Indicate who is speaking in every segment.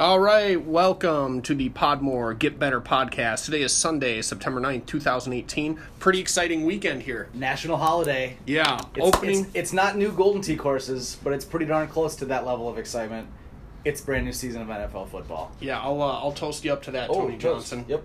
Speaker 1: All right, welcome to the Podmore Get Better podcast. Today is Sunday, September 9th, 2018. Pretty exciting weekend here.
Speaker 2: National holiday.
Speaker 1: Yeah,
Speaker 2: It's,
Speaker 1: opening.
Speaker 2: It's, it's not new Golden Tee courses, but it's pretty darn close to that level of excitement. It's brand new season of NFL football.
Speaker 1: yeah, I'll uh, I'll toast you up to that, Tony
Speaker 2: toast.
Speaker 1: Johnson.
Speaker 2: Yep.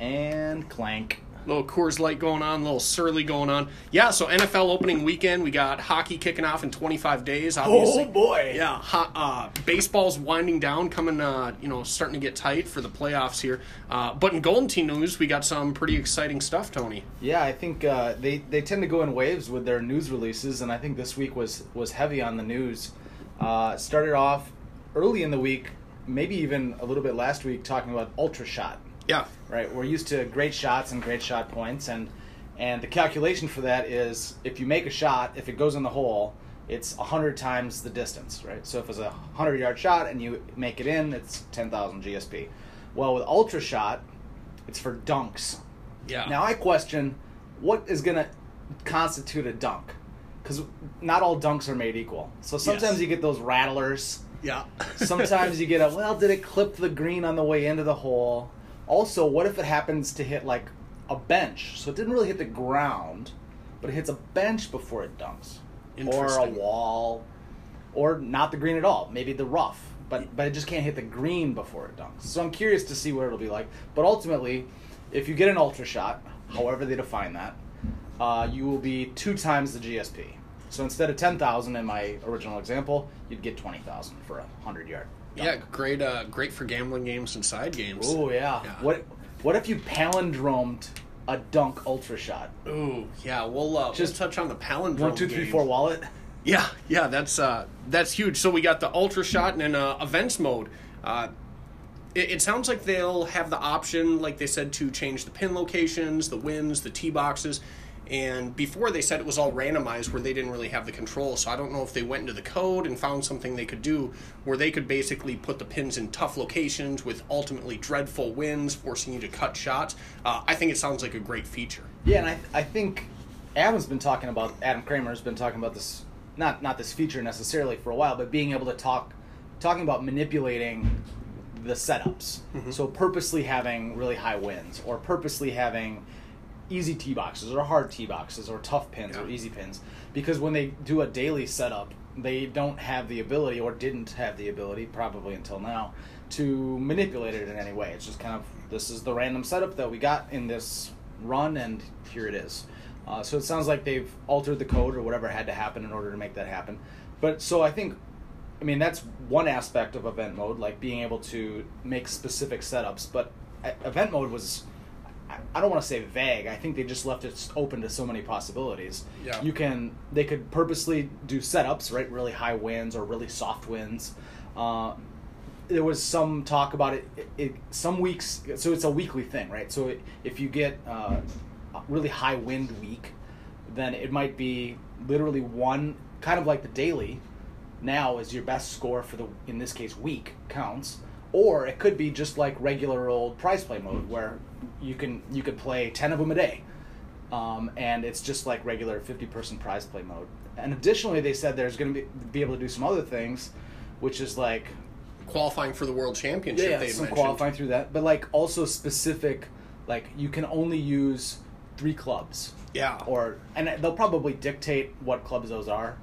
Speaker 2: And clank.
Speaker 1: Little Coors Light going on, little Surly going on. Yeah, so NFL opening weekend, we got hockey kicking off in 25 days. Obviously,
Speaker 2: Oh boy.
Speaker 1: Yeah, uh, baseball's winding down, coming, uh, you know, starting to get tight for the playoffs here. Uh, but in Golden Tee news, we got some pretty exciting stuff, Tony.
Speaker 2: Yeah, I think uh, they they tend to go in waves with their news releases, and I think this week was was heavy on the news. Uh, started off early in the week, maybe even a little bit last week, talking about ultra shot.
Speaker 1: Yeah,
Speaker 2: right? We're used to great shots and great shot points, and and the calculation for that is if you make a shot, if it goes in the hole, it's hundred times the distance, right? So if it's a hundred yard shot and you make it in, it's ten thousand GSP. Well, with ultra shot, it's for dunks.
Speaker 1: yeah.
Speaker 2: Now I question what is going to constitute a dunk, because not all dunks are made equal. So sometimes
Speaker 1: Yes.
Speaker 2: you get those rattlers.
Speaker 1: yeah.
Speaker 2: Sometimes you get a well, did it clip the green on the way into the hole? Also, what if it happens to hit like a bench? So it didn't really hit the ground, but it hits a bench before it dunks, or a wall, or not the green at all. Maybe the rough, but but it just can't hit the green before it dunks. So I'm curious to see what it'll be like. But ultimately, if you get an ultra shot, however they define that, uh, you will be two times the GSP. So instead of ten thousand in my original example, you'd get twenty thousand for a hundred yard.
Speaker 1: Yeah, great. Uh, great for gambling games and side games.
Speaker 2: Oh yeah.
Speaker 1: Yeah.
Speaker 2: What what if you palindromed a dunk ultra shot?
Speaker 1: Ooh, yeah. We'll uh,
Speaker 2: Just
Speaker 1: just touch on the palindrome.
Speaker 2: One two three
Speaker 1: game.
Speaker 2: four wallet.
Speaker 1: Yeah, yeah. That's uh, that's huge. So we got the ultra shot and then uh, events mode. Uh, it, it sounds like they'll have the option, like they said, to change the pin locations, the wins, the tee boxes. And before they said it was all randomized, where they didn't really have the control. So I don't know if they went into the code and found something they could do where they could basically put the pins in tough locations with ultimately dreadful wins, forcing you to cut shots. Uh, I think it sounds like a great feature.
Speaker 2: Yeah, and I I think Adam's been talking about Adam Kramer's been talking about this not not this feature necessarily for a while, but being able to talk talking about manipulating the setups. So purposely having really high wins or purposely having easy tee boxes or hard tee boxes or tough pins or easy pins because when they do a daily setup, they don't have the ability or didn't have the ability probably until now to manipulate it in any way. It's just kind of this is the random setup that we got in this run and here it is. Uh, so it sounds like they've altered the code or whatever had to happen in order to make that happen. But so I think I mean, that's one aspect of event mode, like being able to make specific setups. But uh, event mode was, I- don't want to say vague. I think they just left it open to so many possibilities.
Speaker 1: Yeah.
Speaker 2: You can, they could purposely do setups, right? Really high winds or really soft winds. Uh, there was some talk about it, it, it. Some weeks, so it's a weekly thing, right? So if you get uh, a really high wind week, then it might be literally one, kind of like the daily, now is your best score for the in this case week counts or it could be just like regular old prize play mode where you can you could play 10 of them a day um, and it's just like regular 50 person prize play mode and additionally they said there's going to be, be able to do some other things which is like
Speaker 1: Qualifying for the world championship,
Speaker 2: yeah,
Speaker 1: they had
Speaker 2: some
Speaker 1: mentioned.
Speaker 2: qualifying through that but like also specific like you can only use three clubs
Speaker 1: Yeah.
Speaker 2: or and they'll probably dictate what clubs those are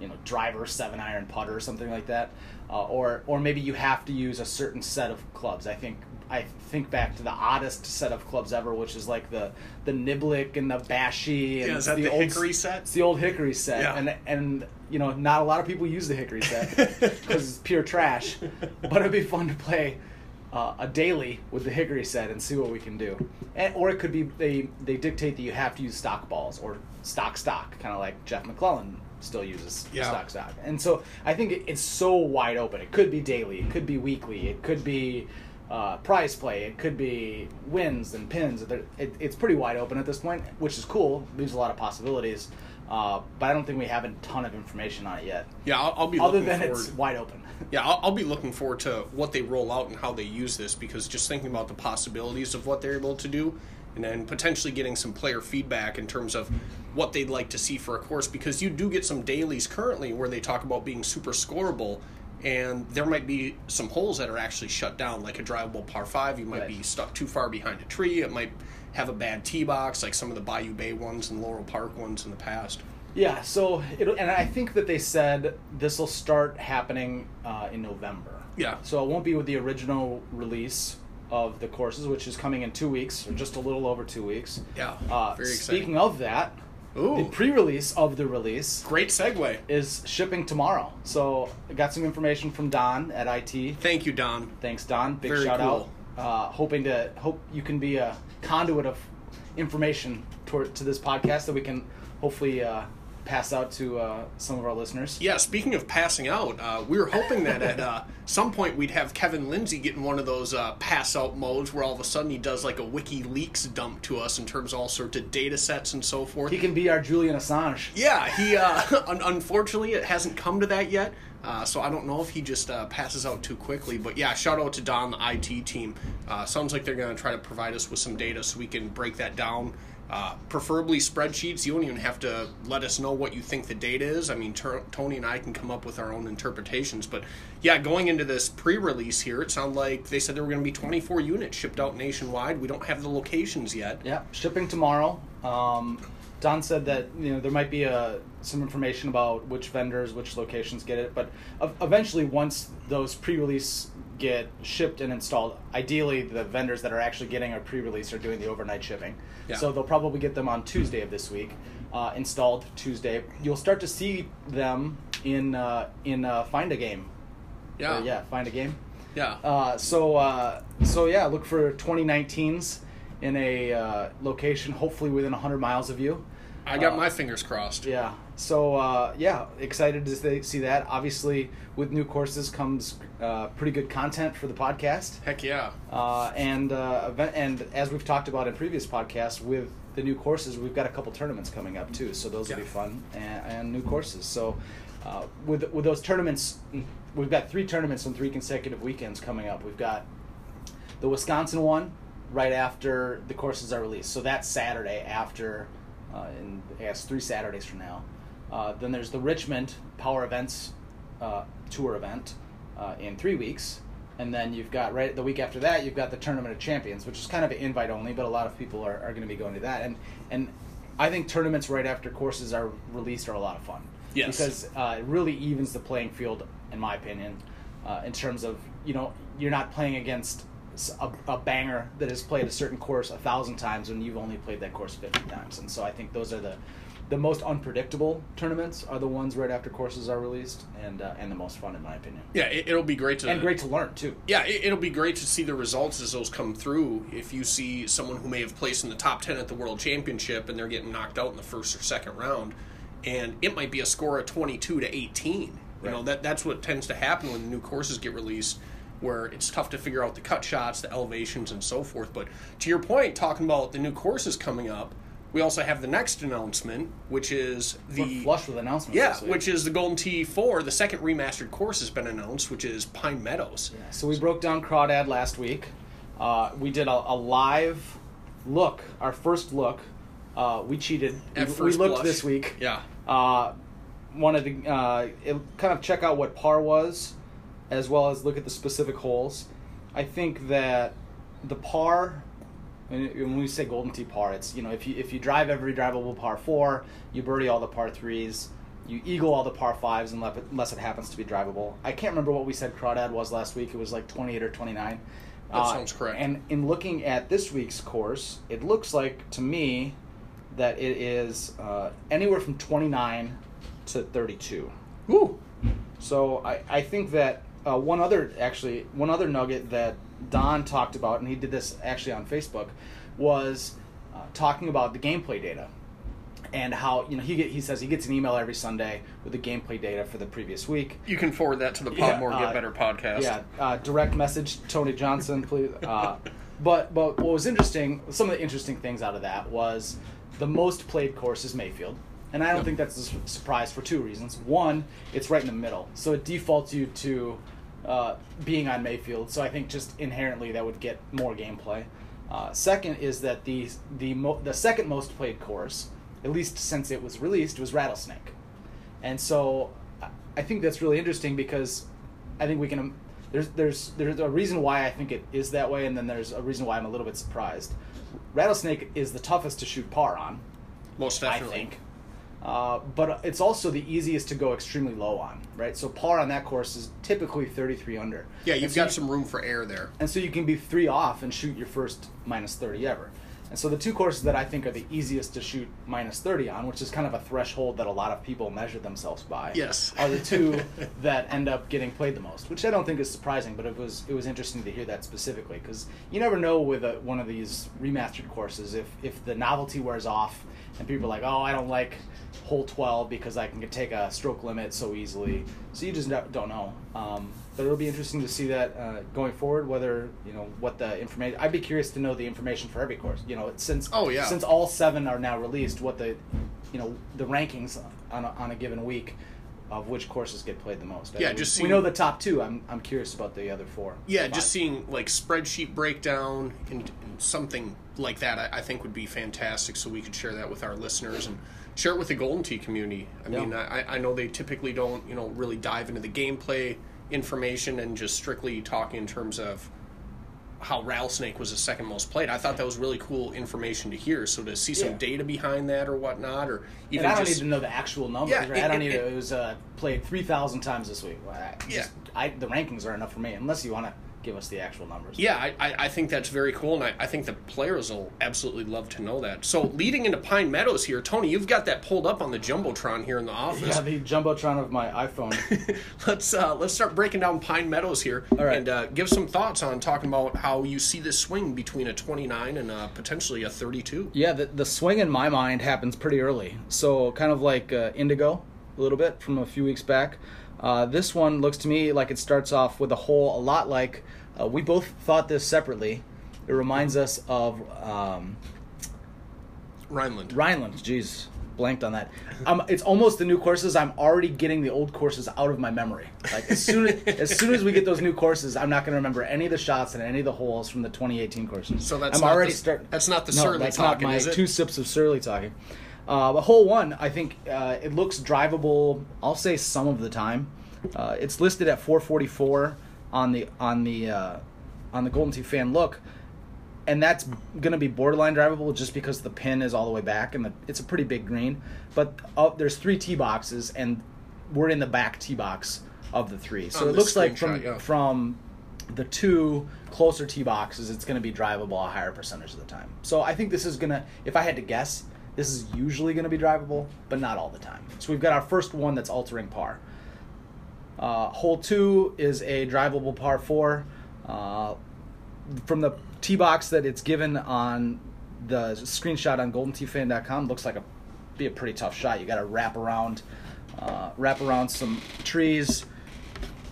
Speaker 2: you know driver seven iron putter or something like that uh, or or maybe you have to use a certain set of clubs i think i think back to the oddest set of clubs ever which is like the the niblick and the bashy and
Speaker 1: Yeah, is that
Speaker 2: the,
Speaker 1: the
Speaker 2: old
Speaker 1: hickory set?
Speaker 2: it's the old hickory set
Speaker 1: Yeah.
Speaker 2: and and you know not a lot of people use the hickory set because it's pure trash but it'd be fun to play uh, a daily with the hickory set and see what we can do. And, or it could be they they dictate that you have to use stock balls or stock stock, kind of like Jeff McClellan still uses
Speaker 1: Yeah.
Speaker 2: stock stock. And so I think it's so wide open. It could be daily, it could be weekly, it could be uh, prize play, it could be wins and pins. It, it's pretty wide open at this point, which is cool. Leaves a lot of possibilities. Uh, but I don't think we have a ton of information on it yet,
Speaker 1: Yeah, I'll, I'll be
Speaker 2: other than
Speaker 1: forward.
Speaker 2: it's wide open.
Speaker 1: Yeah, I'll, I'll be looking forward to what they roll out and how they use this because just thinking about the possibilities of what they're able to do and then potentially getting some player feedback in terms of what they'd like to see for a course because you do get some dailies currently where they talk about being super scoreable and there might be some holes that are actually shut down, like a drivable par five. You might
Speaker 2: Right.
Speaker 1: be stuck too far behind a tree. It might have a bad tee box, like some of the Bayou Bay ones and Laurel Park ones in the past.
Speaker 2: Yeah, so it and I think that they said this will start happening uh, in November.
Speaker 1: Yeah.
Speaker 2: So it won't be with the original release of the courses, which is coming in two weeks, or just a little over two weeks.
Speaker 1: Yeah,
Speaker 2: Uh,
Speaker 1: very exciting.
Speaker 2: speaking of that, the pre-release of the release
Speaker 1: great segue.
Speaker 2: is shipping tomorrow. So I got some information from Don at IT.
Speaker 1: Thank you, Don.
Speaker 2: Thanks, Don. Big
Speaker 1: Very
Speaker 2: shout
Speaker 1: cool.
Speaker 2: out. Uh, hoping to hope you can be a conduit of information toward to this podcast that we can hopefully uh, pass out to uh, some of our listeners.
Speaker 1: Yeah, speaking of passing out, uh, we were hoping that at uh, some point we'd have Kevin Lindsay get in one of those uh, pass out modes where all of a sudden he does like a WikiLeaks dump to us in terms of all sorts of data sets and so forth.
Speaker 2: He can be our Julian Assange.
Speaker 1: Yeah, he uh, un- unfortunately it hasn't come to that yet. Uh, so I don't know if he just uh, passes out too quickly, but yeah, shout out to Don, the IT team. Uh, sounds like they're going to try to provide us with some data so we can break that down. Uh, preferably spreadsheets. You don't even have to let us know what you think the data is. I mean, Tur- Tony and I can come up with our own interpretations. But yeah, going into this pre-release here, it sounded like they said there were going to be 24 units shipped out nationwide. We don't have the locations yet.
Speaker 2: Yeah, shipping tomorrow. Um, Don said that you know there might be uh some information about which vendors, which locations get it, but ev- eventually, once those pre-release get shipped and installed, ideally the vendors that are actually getting a pre-release are doing the overnight shipping.
Speaker 1: Yeah.
Speaker 2: So they'll probably get them on Tuesday of this week, uh, installed Tuesday. You'll start to see them in uh, in uh, Find a Game.
Speaker 1: Yeah,
Speaker 2: Or, yeah, Find a Game.
Speaker 1: yeah.
Speaker 2: Uh, so uh, so yeah, look for 2019s in a uh, location, hopefully within 100 miles of you.
Speaker 1: I got my fingers crossed.
Speaker 2: Yeah. So uh, yeah, excited to see- see that. Obviously, with new courses comes uh, pretty good content for the podcast.
Speaker 1: Heck yeah.
Speaker 2: Uh, and uh, event, and as we've talked about in previous podcasts, with the new courses, we've got a couple tournaments coming up too. So those will be fun and, and new courses. So uh, with with those tournaments, we've got three tournaments on three consecutive weekends coming up. We've got the Wisconsin one right after the courses are released. So that's Saturday after, uh, in I guess three Saturdays from now. Uh, then there's the Richmond Power Events uh, tour event uh, in three weeks, and then you've got right the week after that you've got the Tournament of Champions, which is kind of an invite only, but a lot of people are, are going to be going to that. And and I think tournaments right after courses are released are a lot of fun.
Speaker 1: Yes.
Speaker 2: Because uh, it really evens the playing field, in my opinion, uh, in terms of you know you're not playing against a, a, banger that has played a certain course a thousand times when you've only played that course fifty times, and so I think those are the the most unpredictable tournaments are the ones right after courses are released, and uh, and the most fun in my opinion,
Speaker 1: Yeah, it, it'll be great to
Speaker 2: and great to learn too.
Speaker 1: Yeah, it, it'll be great to see the results as those come through. If you see someone who may have placed in the top ten at the World Championship and they're getting knocked out in the first or second round, and it might be a score of twenty-two to eighteen. You know that that's what tends to happen when new courses get released, where it's tough to figure out the cut shots, the elevations, and so forth. But to your point, talking about the new courses coming up, we also have the next announcement, which is the
Speaker 2: We're flush with announcements.
Speaker 1: yeah, which is the Golden Tee Four. The second remastered course has been announced, which is Pine Meadows.
Speaker 2: Yeah, so we broke down Crawdad last week. Uh, we did a, a live look, our first look. Uh, we cheated.
Speaker 1: At
Speaker 2: we, we looked
Speaker 1: blush.
Speaker 2: this week.
Speaker 1: Yeah.
Speaker 2: Uh, wanted to uh, it, kind of check out what par was, as well as look at the specific holes. I think that the par. When we say golden tee par, it's you know if you if you drive every drivable par four, you birdie all the par threes, you eagle all the par fives unless it, unless it happens to be drivable. I can't remember what we said Crawdad was last week. It was like twenty eight or twenty nine.
Speaker 1: That sounds correct.
Speaker 2: And in looking at this week's course, it looks like to me that it is uh, anywhere from 29 to 32.
Speaker 1: Ooh.
Speaker 2: So I, I think that uh, one other actually one other nugget that Don talked about, and he did this actually on Facebook, was uh, talking about the gameplay data and how you know he get, he says he gets an email every Sunday with the gameplay data for the previous week.
Speaker 1: You can forward that to the
Speaker 2: Yeah,
Speaker 1: Podmore
Speaker 2: uh,
Speaker 1: Get Better podcast.
Speaker 2: Yeah, uh, direct message Tony Johnson, please. Uh, but but what was interesting, some of the interesting things out of that was the most played course is Mayfield, and I don't think that's a su- surprise for two reasons. One, it's right in the middle, so it defaults you to uh, being on Mayfield. So I think just inherently that would get more gameplay. Uh, second is that the the mo- the second most played course, at least since it was released, was Rattlesnake. And so I- think that's really interesting because I think we can. um, There's there's there's a reason why I think it is that way, and then there's a reason why I'm a little bit surprised. Rattlesnake is the toughest to shoot par on,
Speaker 1: Most definitely.
Speaker 2: I think. Uh, but it's also the easiest to go extremely low on, right? So par on that course is typically 33 under.
Speaker 1: Yeah, you've
Speaker 2: so
Speaker 1: got
Speaker 2: you-
Speaker 1: some room for air there.
Speaker 2: and so you can be three off and shoot your first minus 30 ever. And so the two courses that I think are the easiest to shoot minus 30 on, which is kind of a threshold that a lot of people measure themselves by,
Speaker 1: Yes.
Speaker 2: are the two that end up getting played the most, which I don't think is surprising, but it was it was interesting to hear that specifically because you never know with a, one of these remastered courses if if the novelty wears off and people are like, oh, I don't like hole 12 because I can take a stroke limit so easily. So you just don't don't know. Um, but it'll be interesting to see that uh, going forward. Whether you know what the information. I'd be curious to know the information for every course. You know, since
Speaker 1: Oh, yeah.
Speaker 2: since all seven are now released, what the you know the rankings on a, on a given week of which courses get played the most. I
Speaker 1: Yeah,
Speaker 2: mean,
Speaker 1: just
Speaker 2: we know the top two. I'm I'm curious about the other four.
Speaker 1: Yeah,
Speaker 2: Five.
Speaker 1: just seeing like spreadsheet breakdown and, and something like that, I, I think would be fantastic. So we could share that with our listeners and share it with the Golden Tee community. I
Speaker 2: Yeah.
Speaker 1: mean, I, I know they typically don't, you know, really dive into the gameplay information and just strictly talking in terms of how Rattlesnake was the second most played. I thought that was really cool information to hear. So to see some
Speaker 2: Yeah.
Speaker 1: data behind that or whatnot, or even
Speaker 2: And I don't
Speaker 1: just
Speaker 2: need to know the actual numbers.
Speaker 1: Yeah,
Speaker 2: right?
Speaker 1: it-
Speaker 2: I don't
Speaker 1: it-
Speaker 2: need to.
Speaker 1: it-
Speaker 2: It was uh, played three thousand times this week. I,
Speaker 1: Yeah.
Speaker 2: just, I, the rankings are enough for me, unless you want to give us the actual numbers.
Speaker 1: Yeah, I, I, think that's very cool, and I, I think the players will absolutely love to know that. So, leading into Pine Meadows here, Tony, you've got that pulled up on the jumbotron here in the office.
Speaker 2: Yeah, the jumbotron of my iPhone.
Speaker 1: let's uh, let's start breaking down Pine Meadows here,
Speaker 2: All right.
Speaker 1: and uh, give some thoughts on talking about how you see this swing between a 29 and uh, potentially a 32.
Speaker 2: Yeah, the, the swing in my mind happens pretty early. So kind of like uh, Indigo, a little bit from a few weeks back. Uh, this one looks to me like it starts off with a hole a lot like uh, we both thought this separately. It reminds us of um,
Speaker 1: Rhineland.
Speaker 2: Rhineland. Jeez, blanked on that. Um, it's almost the new courses. I'm already getting the old courses out of my memory. Like as soon as, as soon as we get those new courses, I'm not going to remember any of the shots and any of the holes from the 2018 courses.
Speaker 1: So that's
Speaker 2: I'm
Speaker 1: not
Speaker 2: already
Speaker 1: the-
Speaker 2: start.
Speaker 1: that's not the
Speaker 2: no,
Speaker 1: surly
Speaker 2: that's
Speaker 1: talking,
Speaker 2: not my
Speaker 1: is it?
Speaker 2: two sips of surly talking. Uh, but hole one, I think uh, it looks drivable. I'll say some of the time. Uh, it's listed at 444 on the on the uh, on the Golden Tee fan look, and that's going to be borderline drivable just because the pin is all the way back and the, it's a pretty big green. But uh, there's three tee boxes, and we're in the back tee box of the three. So
Speaker 1: On
Speaker 2: it looks like from
Speaker 1: screenshot, yeah.
Speaker 2: from the two closer tee boxes, it's going to be drivable a higher percentage of the time. So I think this is going to, if I had to guess, this is usually going to be drivable, but not all the time. So we've got our first one that's altering par. Uh, hole two is a drivable par four. Uh, from the tee box that it's given on the screenshot on goldenteefan.com, looks like a be a pretty tough shot. You got to wrap around, uh, wrap around some trees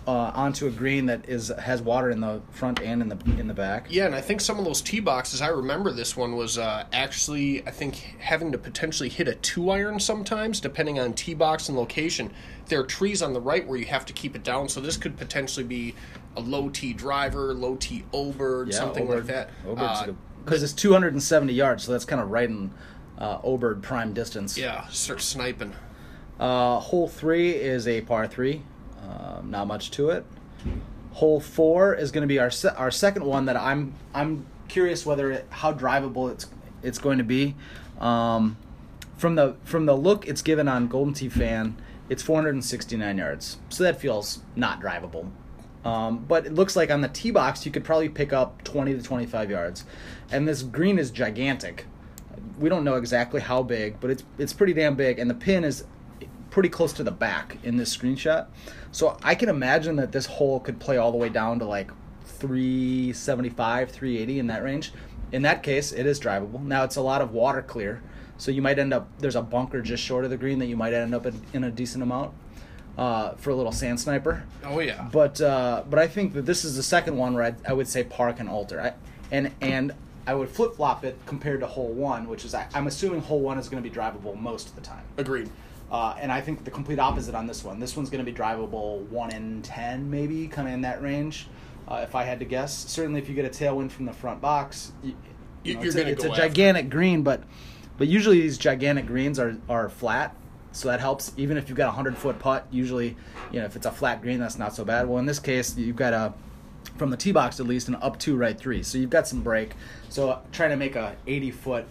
Speaker 2: uh, onto a green that is has water in the front and in the in the back.
Speaker 1: Yeah, and I think some of those tee boxes, I remember this one was uh, actually, I think, having to potentially hit a two iron sometimes, depending on tee box and location. There are trees on the right where you have to keep it down, so this could potentially be a low tee driver, low tee Obird, something like that. Uh,
Speaker 2: Because it's 270 yards, so that's kind of right in uh, Obird prime distance.
Speaker 1: yeah, start sniping.
Speaker 2: Uh, hole three is a par three. Um, not much to it. Hole four is going to be our se- our second one that I'm I'm curious whether it, how drivable it's it's going to be. Um, from the from the look it's given on Golden Tee Fan, it's 469 yards, so that feels not drivable. Um, but it looks like on the tee box you could probably pick up 20 to 25 yards, and this green is gigantic. We don't know exactly how big, but it's it's pretty damn big, and the pin is pretty close to the back in this screenshot. So I can imagine that this hole could play all the way down to like 375, 380 in that range. In that case, it is drivable. Now it's a lot of water clear, so you might end up there's a bunker just short of the green that you might end up in, in a decent amount uh, for a little sand sniper.
Speaker 1: Oh, yeah.
Speaker 2: But uh, but I think that this is the second one where I, I would say park and alter. I, and and I would flip flop it compared to hole one, which is I, I'm assuming hole one is going to be drivable most of the time.
Speaker 1: Agreed.
Speaker 2: Uh, and I think the complete opposite on this one. This one's going to be drivable one in ten, maybe, kind of in that range. Uh, if I had to guess, certainly if you get a tailwind from the front box, you,
Speaker 1: You-
Speaker 2: know,
Speaker 1: you're
Speaker 2: it's
Speaker 1: gonna
Speaker 2: a, it's a gigantic green, but but usually these gigantic greens are are flat, so that helps. Even if you've got a hundred foot putt, usually, you know, if it's a flat green, that's not so bad. Well, in this case, you've got a from the tee box at least an up two right three, so you've got some break. So trying to make a eighty foot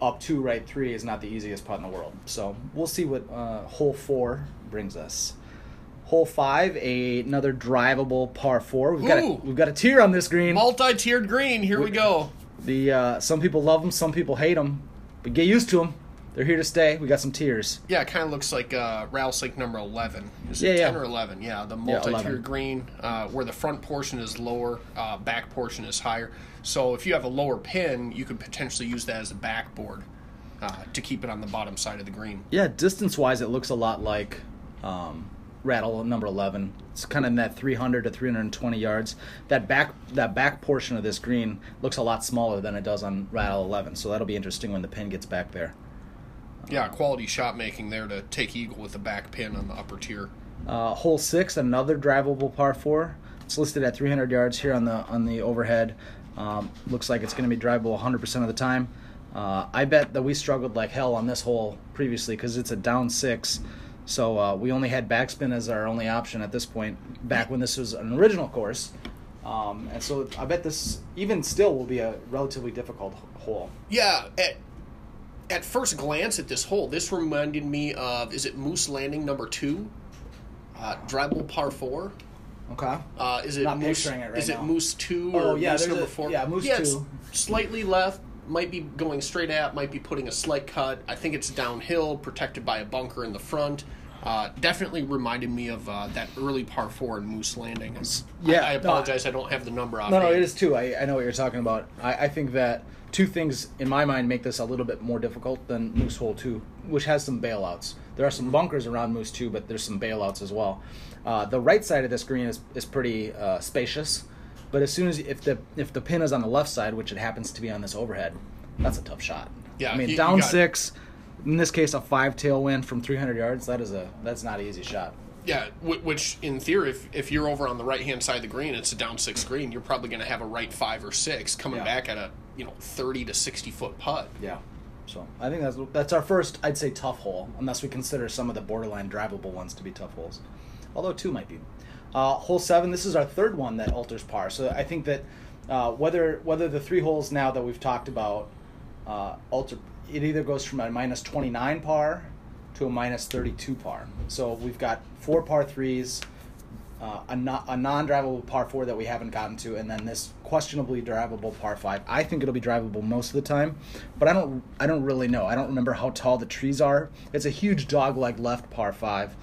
Speaker 2: up two right three is not the easiest putt in the world. So we'll see what uh, hole four brings us. Hole five, a, another drivable par four. We've got a, we've got a tier on this green.
Speaker 1: Multi-tiered green. Here we go.
Speaker 2: The uh, some people love them, some people hate them, but get used to them. They're here to stay. We got some tiers.
Speaker 1: Yeah, it kind of looks like uh, Rattlesnake number 11. Is
Speaker 2: Yeah,
Speaker 1: it
Speaker 2: yeah.
Speaker 1: 10 or 11? Yeah, the
Speaker 2: multi
Speaker 1: tier
Speaker 2: 11.
Speaker 1: green, uh, where the front portion is lower, uh, back portion is higher. So if you have a lower pin, you could potentially use that as a backboard uh, to keep it on the bottom side of the green.
Speaker 2: Yeah, distance wise, it looks a lot like um, Rattle number eleven. It's kind of in that three hundred to three hundred and twenty yards. That back that back portion of this green looks a lot smaller than it does on Rattle eleven. So that'll be interesting when the pin gets back there.
Speaker 1: Yeah, quality shot making there to take eagle with the back pin on the upper tier.
Speaker 2: Uh, hole six, another drivable par four. It's listed at 300 yards here on the on the overhead. Um, looks like it's going to be drivable 100% of the time. Uh, I bet that we struggled like hell on this hole previously because it's a down six. So uh, we only had backspin as our only option at this point. Back when this was an original course, um, and so I bet this even still will be a relatively difficult hole.
Speaker 1: Yeah, at at first glance at this hole, this reminded me of is it Moose Landing number two, uh, drivable par four.
Speaker 2: Okay.
Speaker 1: Uh, is it
Speaker 2: Not
Speaker 1: Moose?
Speaker 2: it right
Speaker 1: is it. Moose two
Speaker 2: Oh,
Speaker 1: or
Speaker 2: yeah,
Speaker 1: Moose number
Speaker 2: a-
Speaker 1: four?
Speaker 2: yeah, Moose
Speaker 1: it's
Speaker 2: two.
Speaker 1: slightly left. Might be going straight at. Might be putting a slight cut. I think it's downhill, protected by a bunker in the front. Uh, definitely reminded me of uh, that early par four in Moose Landing.
Speaker 2: Yeah,
Speaker 1: I, I
Speaker 2: no,
Speaker 1: apologize. I don't have the number off.
Speaker 2: No, no, it is too. I, I know what you're talking about. I, I think that two things in my mind make this a little bit more difficult than Moose Hole 2, which has some bailouts. There are some bunkers around Moose 2, but there's some bailouts as well. Uh, the right side of this green is, is pretty uh, spacious, but as soon as if the if the pin is on the left side, which it happens to be on this overhead, that's a tough shot.
Speaker 1: Yeah,
Speaker 2: I mean down six. In this case, a five tailwind from 300 yards. That is a that's not an easy shot.
Speaker 1: Yeah, which in theory, if, if you're over on the right hand side of the green, it's a down six green. You're probably going to have a right five or six coming
Speaker 2: Yeah.
Speaker 1: back at a you know thirty to sixty foot putt.
Speaker 2: Yeah. So I think that's that's our first, I'd say, tough hole, unless we consider some of the borderline drivable ones to be tough holes. Although two might be. Uh, hole seven. This is our third one that alters par. So I think that uh, whether whether the three holes now that we've talked about uh, alter, it either goes from a minus twenty nine par to a minus thirty two par. So we've got four par threes. Uh, a, no, a non-drivable par four that we haven't gotten to, and then this questionably drivable par five. I think it'll be drivable most of the time, but I don't. I don't really know. I don't remember how tall the trees are. It's a huge dog-leg left par five,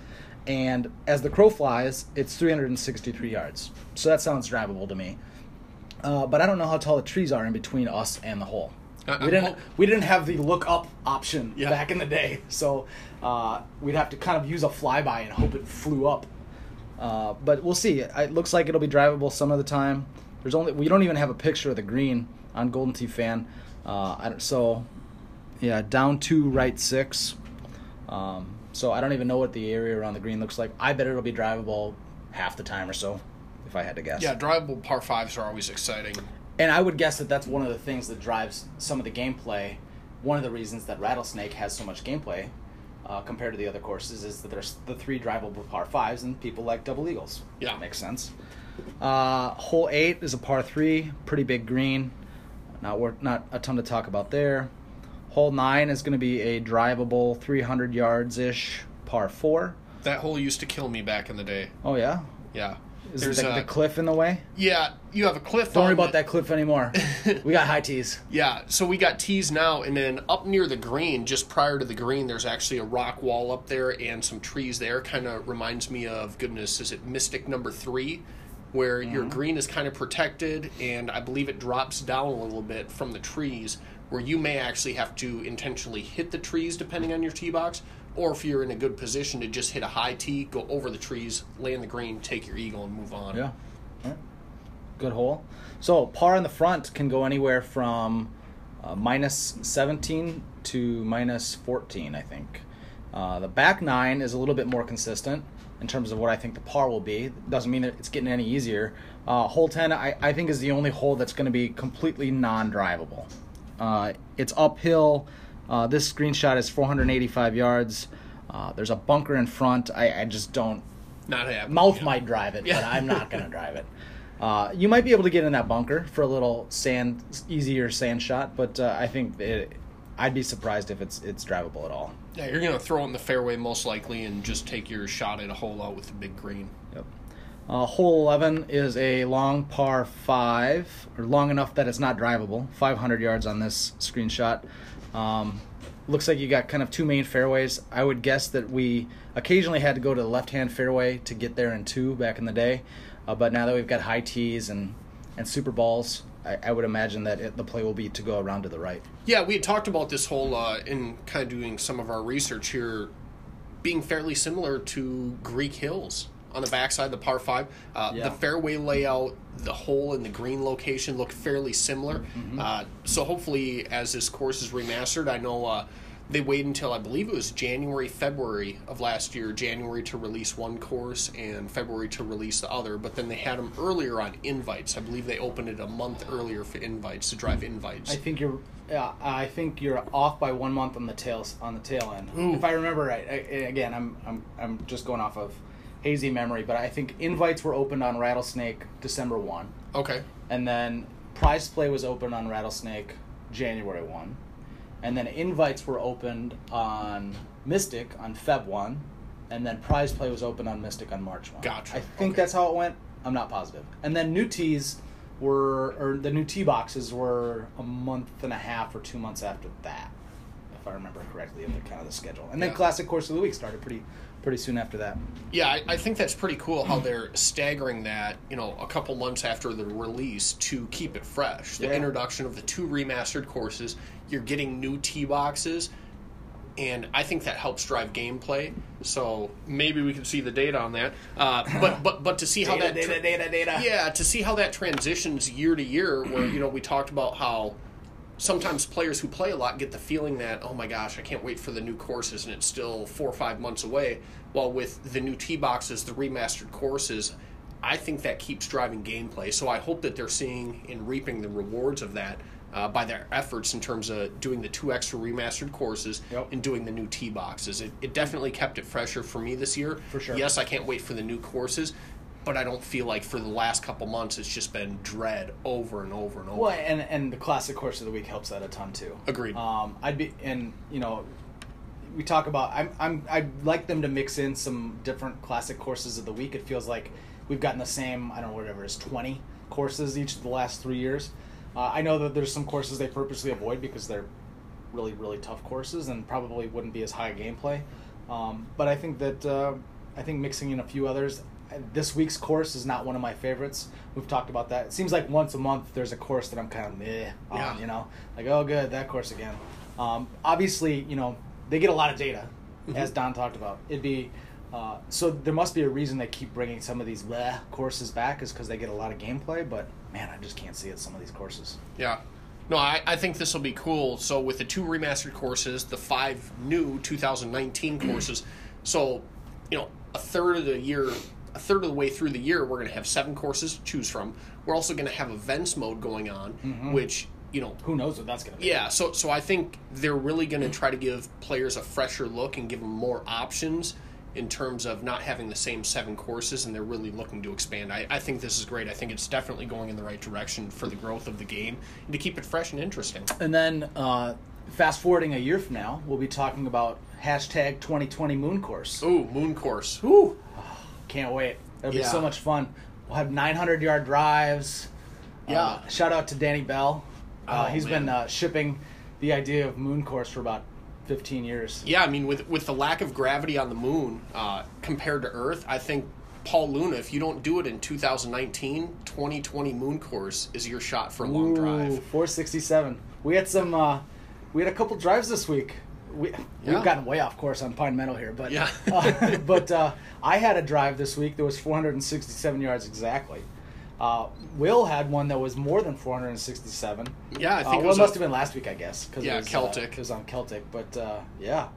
Speaker 2: and as the crow flies, it's 363 yards. So that sounds drivable to me. Uh, but I don't know how tall the trees are in between us and the hole.
Speaker 1: Uh,
Speaker 2: we didn't.
Speaker 1: hop-
Speaker 2: we didn't have the look up option
Speaker 1: Yeah.
Speaker 2: back in the day, so uh, we'd have to kind of use a flyby and hope it flew up. Uh, but we'll see. It looks like it'll be drivable some of the time. There's only we don't even have a picture of the green on Golden Tee Fan. Uh, so yeah, down two, right six. Um, so I don't even know what the area around the green looks like. I bet it'll be drivable half the time or so, if I had to guess.
Speaker 1: Yeah, drivable par fives are always exciting.
Speaker 2: And I would guess that that's one of the things that drives some of the gameplay. One of the reasons that Rattlesnake has so much gameplay uh, compared to the other courses is that there's the three drivable par fives, and people like double eagles.
Speaker 1: Yeah.
Speaker 2: makes sense. Uh, hole eight is a par three, pretty big green. Not worth, not a ton to talk about there. Hole nine is going to be a drivable, 300 yards ish par four.
Speaker 1: That hole used to kill me back in the day.
Speaker 2: Oh yeah,
Speaker 1: Yeah.
Speaker 2: Is
Speaker 1: There's
Speaker 2: the,
Speaker 1: a,
Speaker 2: the cliff in the way?
Speaker 1: yeah, you have a cliff.
Speaker 2: Don't worry about
Speaker 1: it.
Speaker 2: that cliff anymore. we got high tees.
Speaker 1: Yeah, so we got tees now, and then up near the green, just prior to the green, there's actually a rock wall up there and some trees there. Kind of reminds me of goodness, is it Mystic Number Three, where your mm-hmm. green is kind of protected, and I believe it drops down a little bit from the trees, where you may actually have to intentionally hit the trees depending on your tee box, or if you're in a good position to just hit a high tee, go over the trees, land the green, take your eagle, and move on.
Speaker 2: Yeah. Good hole. So par in the front can go anywhere from uh, minus 17 to minus 14, I think. Uh, the back nine is a little bit more consistent in terms of what I think the par will be. Doesn't mean that it's getting any easier. Uh, hole 10, I, I think, is the only hole that's going to be completely non drivable. Uh, it's uphill. Uh, this screenshot is 485 yards. Uh, there's a bunker in front. I, I just don't.
Speaker 1: Not happening.
Speaker 2: Mouth
Speaker 1: yeah.
Speaker 2: might drive it,
Speaker 1: Yeah.
Speaker 2: but I'm not going to drive it. Uh, you might be able to get in that bunker for a little sand, easier sand shot, but uh, I think it, I'd be surprised if it's it's drivable at all.
Speaker 1: Yeah, you're gonna throw it in the fairway most likely, and just take your shot at a hole out with the big green.
Speaker 2: Yep. Uh, hole 11 is a long par 5, or long enough that it's not drivable. 500 yards on this screenshot. Um, looks like you got kind of two main fairways. I would guess that we occasionally had to go to the left hand fairway to get there in two back in the day. Uh, but now that we've got high tees and, and super balls, I, I would imagine that it, the play will be to go around to the right.
Speaker 1: Yeah, we had talked about this whole uh, in kind of doing some of our research here, being fairly similar to Greek Hills on the backside, the par five. Uh,
Speaker 2: Yeah.
Speaker 1: The fairway layout, the hole and the green location look fairly similar.
Speaker 2: Mm-hmm.
Speaker 1: Uh, so hopefully, as this course is remastered, I know uh, they waited until I believe it was January, February of last year, January to release one course and February to release the other. But then they had them earlier on invites. I believe they opened it a month earlier for invites to drive invites.
Speaker 2: I think you're. I think you're off by one month on the tails on the tail end.
Speaker 1: Ooh.
Speaker 2: If I remember right, I, again, I'm I'm I'm just going off of hazy memory, but I think invites were opened on Rattlesnake December one,
Speaker 1: okay.
Speaker 2: and then prize play was opened on Rattlesnake January one, and then invites were opened on Mystic on Feb one, and then prize play was opened on Mystic on March one.
Speaker 1: Gotcha.
Speaker 2: I think
Speaker 1: Okay.
Speaker 2: that's how it went. I'm not positive. And then new tees were, or the new tee boxes were a month and a half or two months after that, if I remember correctly, of the kind of the schedule. And then
Speaker 1: Yeah.
Speaker 2: classic course of the week started pretty, pretty soon after that.
Speaker 1: Yeah, I, I think that's pretty cool how they're staggering that, you know, a couple months after the release to keep it fresh. The
Speaker 2: Yeah.
Speaker 1: introduction of the two remastered courses, you're getting new T boxes, and I think that helps drive gameplay. So maybe we can see the data on that. Uh, but but but to see how that tra-
Speaker 2: data, data.
Speaker 1: yeah, to see how that transitions year to year, where you know we talked about how sometimes players who play a lot get the feeling that oh my gosh, I can't wait for the new courses, and it's still four or five months away. While with the new tee boxes, the remastered courses, I think that keeps driving gameplay. So I hope that they're seeing and reaping the rewards of that. Uh, by their efforts in terms of doing the two extra remastered courses
Speaker 2: Yep.
Speaker 1: and doing the new tee boxes, it, it definitely kept it fresher for me this year.
Speaker 2: For sure.
Speaker 1: Yes, I can't wait for the new courses, but I don't feel like for the last couple months it's just been dread over and over and over.
Speaker 2: Well, and and the classic course of the week helps that a ton too.
Speaker 1: Agreed.
Speaker 2: Um, I'd be and you know, we talk about I'm I'm I'd like them to mix in some different classic courses of the week. It feels like we've gotten the same I don't know whatever is twenty courses each of the last three years. Uh, I know that there's some courses they purposely avoid because they're really really tough courses and probably wouldn't be as high gameplay. Um, but I think that uh, I think mixing in a few others. This week's course is not one of my favorites. We've talked about that. It seems like once a month there's a course that I'm kind of meh on.
Speaker 1: Yeah.
Speaker 2: You know, like oh good that course again. Um, obviously, you know they get a lot of data, as Don talked about. It'd be uh, so there must be a reason they keep bringing some of these bleh courses back is because they get a lot of gameplay. But man, I just can't see it some of these courses.
Speaker 1: Yeah. No, I, I think this will be cool. So with the two remastered courses, the five new 2019 courses, so you know a third of the year, a third of the way through the year, we're going to have seven courses to choose from. We're also going to have events mode going on, which you know
Speaker 2: Who knows what that's gonna be?
Speaker 1: yeah, so so I think they're really going to try to give players a fresher look and give them more options in terms of not having the same seven courses, and they're really looking to expand. I, I think this is great. I think it's definitely going in the right direction for the growth of the game and to keep it fresh and interesting.
Speaker 2: And then uh, fast forwarding a year from now, we'll be talking about hashtag 2020 Moon Course.
Speaker 1: Ooh, Moon Course.
Speaker 2: Whew. Can't wait. It'll be so much fun. We'll have 900 yard drives.
Speaker 1: Yeah.
Speaker 2: Uh, shout out to Danny Bell. Uh,
Speaker 1: Oh,
Speaker 2: he's
Speaker 1: man.
Speaker 2: been uh, shipping the idea of Moon Course for about 15 years.
Speaker 1: Yeah, I mean, with with the lack of gravity on the moon uh, compared to Earth, I think Paul Luna, if you don't do it in 2019, 2020 Moon Course is your shot for a long
Speaker 2: Ooh,
Speaker 1: drive.
Speaker 2: 467. We had some. Uh, we had a couple drives this week. We,
Speaker 1: Yeah.
Speaker 2: We've gotten way off course on Pine Meadow here, but
Speaker 1: Yeah.
Speaker 2: uh, but uh, I had a drive this week that was 467 yards exactly. Uh, Will had one that was more than 467.
Speaker 1: Yeah, I
Speaker 2: Uh,
Speaker 1: think it
Speaker 2: well,
Speaker 1: was
Speaker 2: it must
Speaker 1: a-
Speaker 2: have been last week, I guess. 'cause
Speaker 1: Yeah,
Speaker 2: it was,
Speaker 1: Celtic.
Speaker 2: Uh, it was on Celtic, but uh, yeah,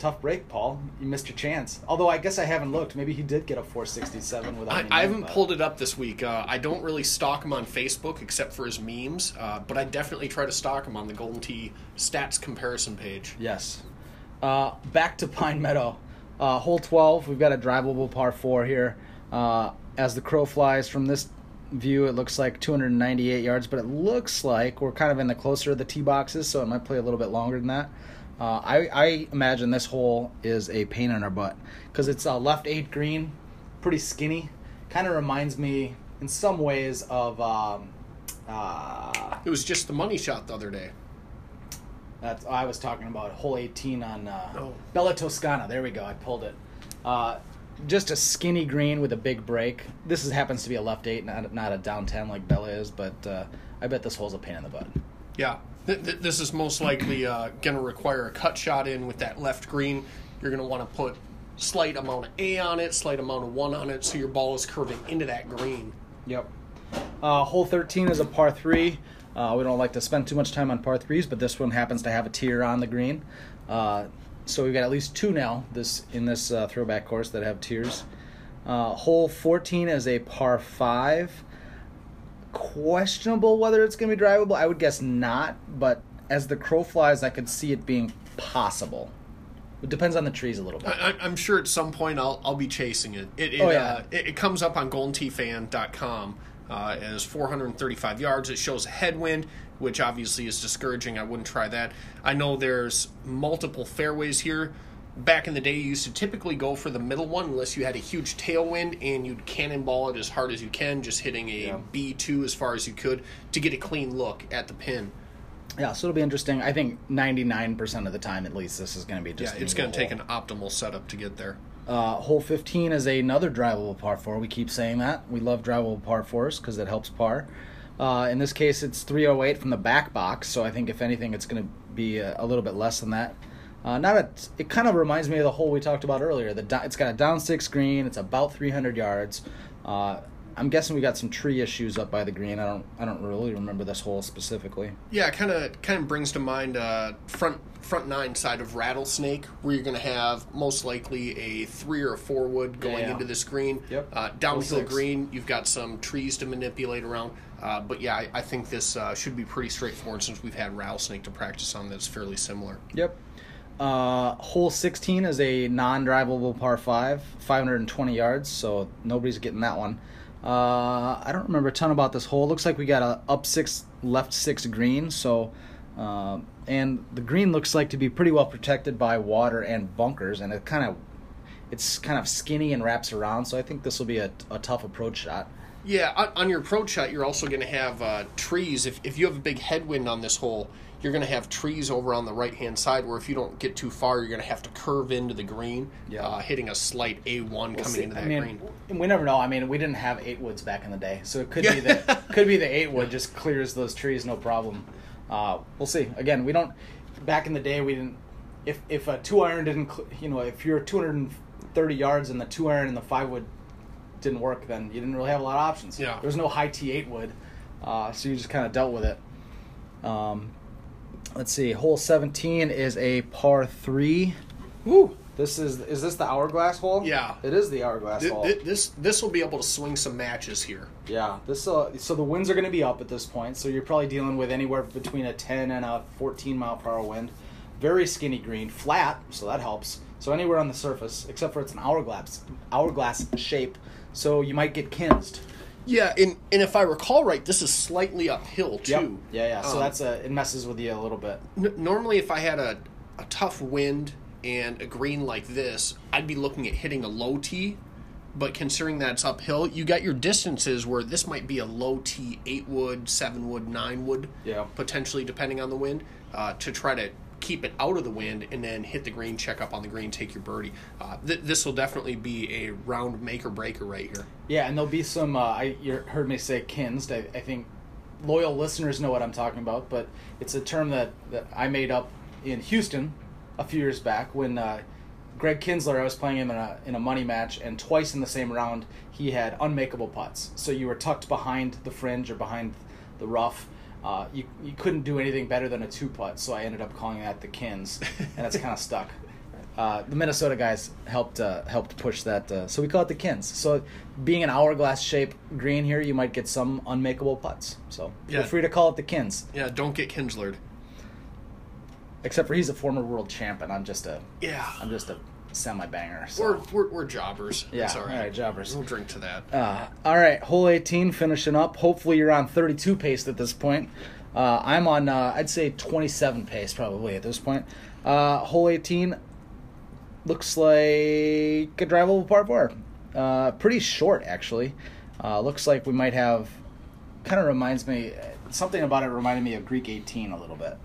Speaker 2: tough break, Paul. You missed your chance. Although I guess I haven't looked. Maybe he did get a 467 without.
Speaker 1: I, I haven't pulled it up this week. Uh, I don't really stalk him on Facebook except for his memes, uh, but I definitely try to stalk him on the Golden Tee stats comparison page.
Speaker 2: Yes. Uh, back to Pine Meadow. Uh, hole 12, we've got a drivable par 4 here. Uh, as the crow flies from this view, it looks like 298 yards, but it looks like we're kind of in the closer of the tee boxes, so it might play a little bit longer than that. Uh, I, I imagine this hole is a pain in our butt because it's a left 8 green, pretty skinny. Kind of reminds me, in some ways, of. Um, uh,
Speaker 1: It was just the money shot the other day.
Speaker 2: that's I was talking about hole 18 on uh,
Speaker 1: Oh.
Speaker 2: Bella Toscana. There we go. I pulled it. Uh, just a skinny green with a big break. This is, happens to be a left eight, not not a down ten like Bella is, but uh, I bet this hole's a pain in the butt.
Speaker 1: Yeah, th- th- this is most likely uh, going to require a cut shot in with that left green. You're going to want to put slight amount of A on it, slight amount of one on it, so your ball is curving into that green.
Speaker 2: Yep. Uh, hole 13 is a par three. Uh, we don't like to spend too much time on par threes, but this one happens to have a tier on the green. Uh, so we've got at least two now this in this uh, throwback course that have tiers. Uh, hole 14 is a par five. Questionable whether it's going to be drivable. I would guess not, but as the crow flies, I could see it being possible. It depends on the trees a little bit.
Speaker 1: I, I'm sure at some point I'll, I'll be chasing it. It, it,
Speaker 2: Oh, yeah.
Speaker 1: uh, it, it comes up on GoldenTeeFan.com uh, as 435 yards. It shows a headwind, which obviously is discouraging. I wouldn't try that. I know there's multiple fairways here. Back in the day, you used to typically go for the middle one unless you had a huge tailwind and you'd cannonball it as hard as you can, just hitting a
Speaker 2: Yeah.
Speaker 1: B2 as far as you could to get a clean look at the pin.
Speaker 2: Yeah, so it'll be interesting. I think 99% of the time, at least, this is going to be just.
Speaker 1: Yeah, it's going to take an optimal setup to get there.
Speaker 2: Uh, hole 15 is another drivable par 4. We keep saying that. We love drivable par 4s because it helps par. Uh, in this case, it's 308 from the back box, so I think if anything, it's going to be a, a little bit less than that. Uh, not a, it kind of reminds me of the hole we talked about earlier. The it's got a down six green. It's about 300 yards. Uh, I'm guessing we got some tree issues up by the green. I don't I don't really remember this hole specifically.
Speaker 1: Yeah, it kind of kind of brings to mind uh, front front nine side of rattlesnake, where you're going to have most likely a three or a four wood going
Speaker 2: Yeah.
Speaker 1: into this green.
Speaker 2: Yep.
Speaker 1: Uh, downhill green, you've got some trees to manipulate around. Uh, but yeah, I, I think this uh, should be pretty straightforward since we've had rattlesnake to practice on. That's fairly similar.
Speaker 2: Yep. Uh, hole 16 is a non-drivable par 5, 520 yards, so nobody's getting that one. Uh, I don't remember a ton about this hole. Looks like we got a up 6, left 6 green, so uh, and the green looks like to be pretty well protected by water and bunkers and it kind of it's kind of skinny and wraps around, so I think this will be a, a tough approach shot.
Speaker 1: Yeah, on your approach shot, you're also going to have uh, trees. If, if you have a big headwind on this hole, you're going to have trees over on the right hand side. Where if you don't get too far, you're going to have to curve into the green,
Speaker 2: Yeah.
Speaker 1: uh, hitting a slight A1 coming
Speaker 2: See,
Speaker 1: into that
Speaker 2: I mean,
Speaker 1: green.
Speaker 2: we never know. I mean, we didn't have eight woods back in the day, so it could be that could be the eight wood just clears those trees, no problem. Uh, we'll see. Again, we don't. Back in the day, we didn't. If if a two iron didn't, you know, if you're 230 yards and the two iron and the five wood didn't work, then you didn't really have a lot of options.
Speaker 1: Yeah.
Speaker 2: There was no high T eight wood, uh, so you just kind of dealt with it. Um, let's see. Hole 17 is a par three. Woo! This is is this the hourglass hole?
Speaker 1: Yeah.
Speaker 2: It is the hourglass
Speaker 1: Th-
Speaker 2: hole.
Speaker 1: th- this this will be able to swing some matches here.
Speaker 2: Yeah, this uh, so the winds are going to be up at this point, so you're probably dealing with anywhere between a 10 and a 14 mile per hour wind. Very skinny green, flat, so that helps. So anywhere on the surface, except for it's an hourglass hourglass shape, so you might get kinsed.
Speaker 1: Yeah, and and if I recall right, this is slightly uphill too.
Speaker 2: Yep. Yeah, yeah. So
Speaker 1: Um,
Speaker 2: that's a it messes with you a little bit.
Speaker 1: N- normally, if I had a, a tough wind and a green like this, I'd be looking at hitting a low tee. But considering that it's uphill, you got your distances where this might be a low tee, eight wood, seven wood, nine wood,
Speaker 2: Yeah.
Speaker 1: potentially depending on the wind, uh, to try to keep it out of the wind and then hit the green, check up on the green, take your birdie. Uh, th- this will definitely be a round make or breaker right here.
Speaker 2: Yeah, and there'll be some. Uh, I you heard me say kinsed. I, I think loyal listeners know what I'm talking about, but it's a term that, that I made up in Houston a few years back when uh, Greg Kinsler. I was playing him in a in a money match, and twice in the same round he had unmakeable putts. So you were tucked behind the fringe or behind the rough. Uh, you you couldn't do anything better than a two putt. So I ended up calling that the kins, and that's kind of stuck. Uh, the Minnesota guys helped uh, helped push that, uh, so we call it the Kins. So, being an hourglass shape green here, you might get some unmakeable putts. So, feel
Speaker 1: Yeah.
Speaker 2: free to call it the Kins.
Speaker 1: Yeah, don't get Kinslered.
Speaker 2: except for he's a former world champ, and I'm just a
Speaker 1: Yeah.
Speaker 2: I'm just a semi banger. So.
Speaker 1: We're, we're, we're jobbers.
Speaker 2: Yeah,
Speaker 1: all right.
Speaker 2: all right, jobbers.
Speaker 1: We'll drink to that.
Speaker 2: Uh, all right, hole 18 finishing up. Hopefully you're on 32 pace at this point. Uh, I'm on, uh, I'd say 27 pace probably at this point. Uh, hole 18 looks like a drivable par four. Uh, pretty short actually. Uh, looks like we might have. Kind of reminds me something about it reminded me of Greek 18 a little bit.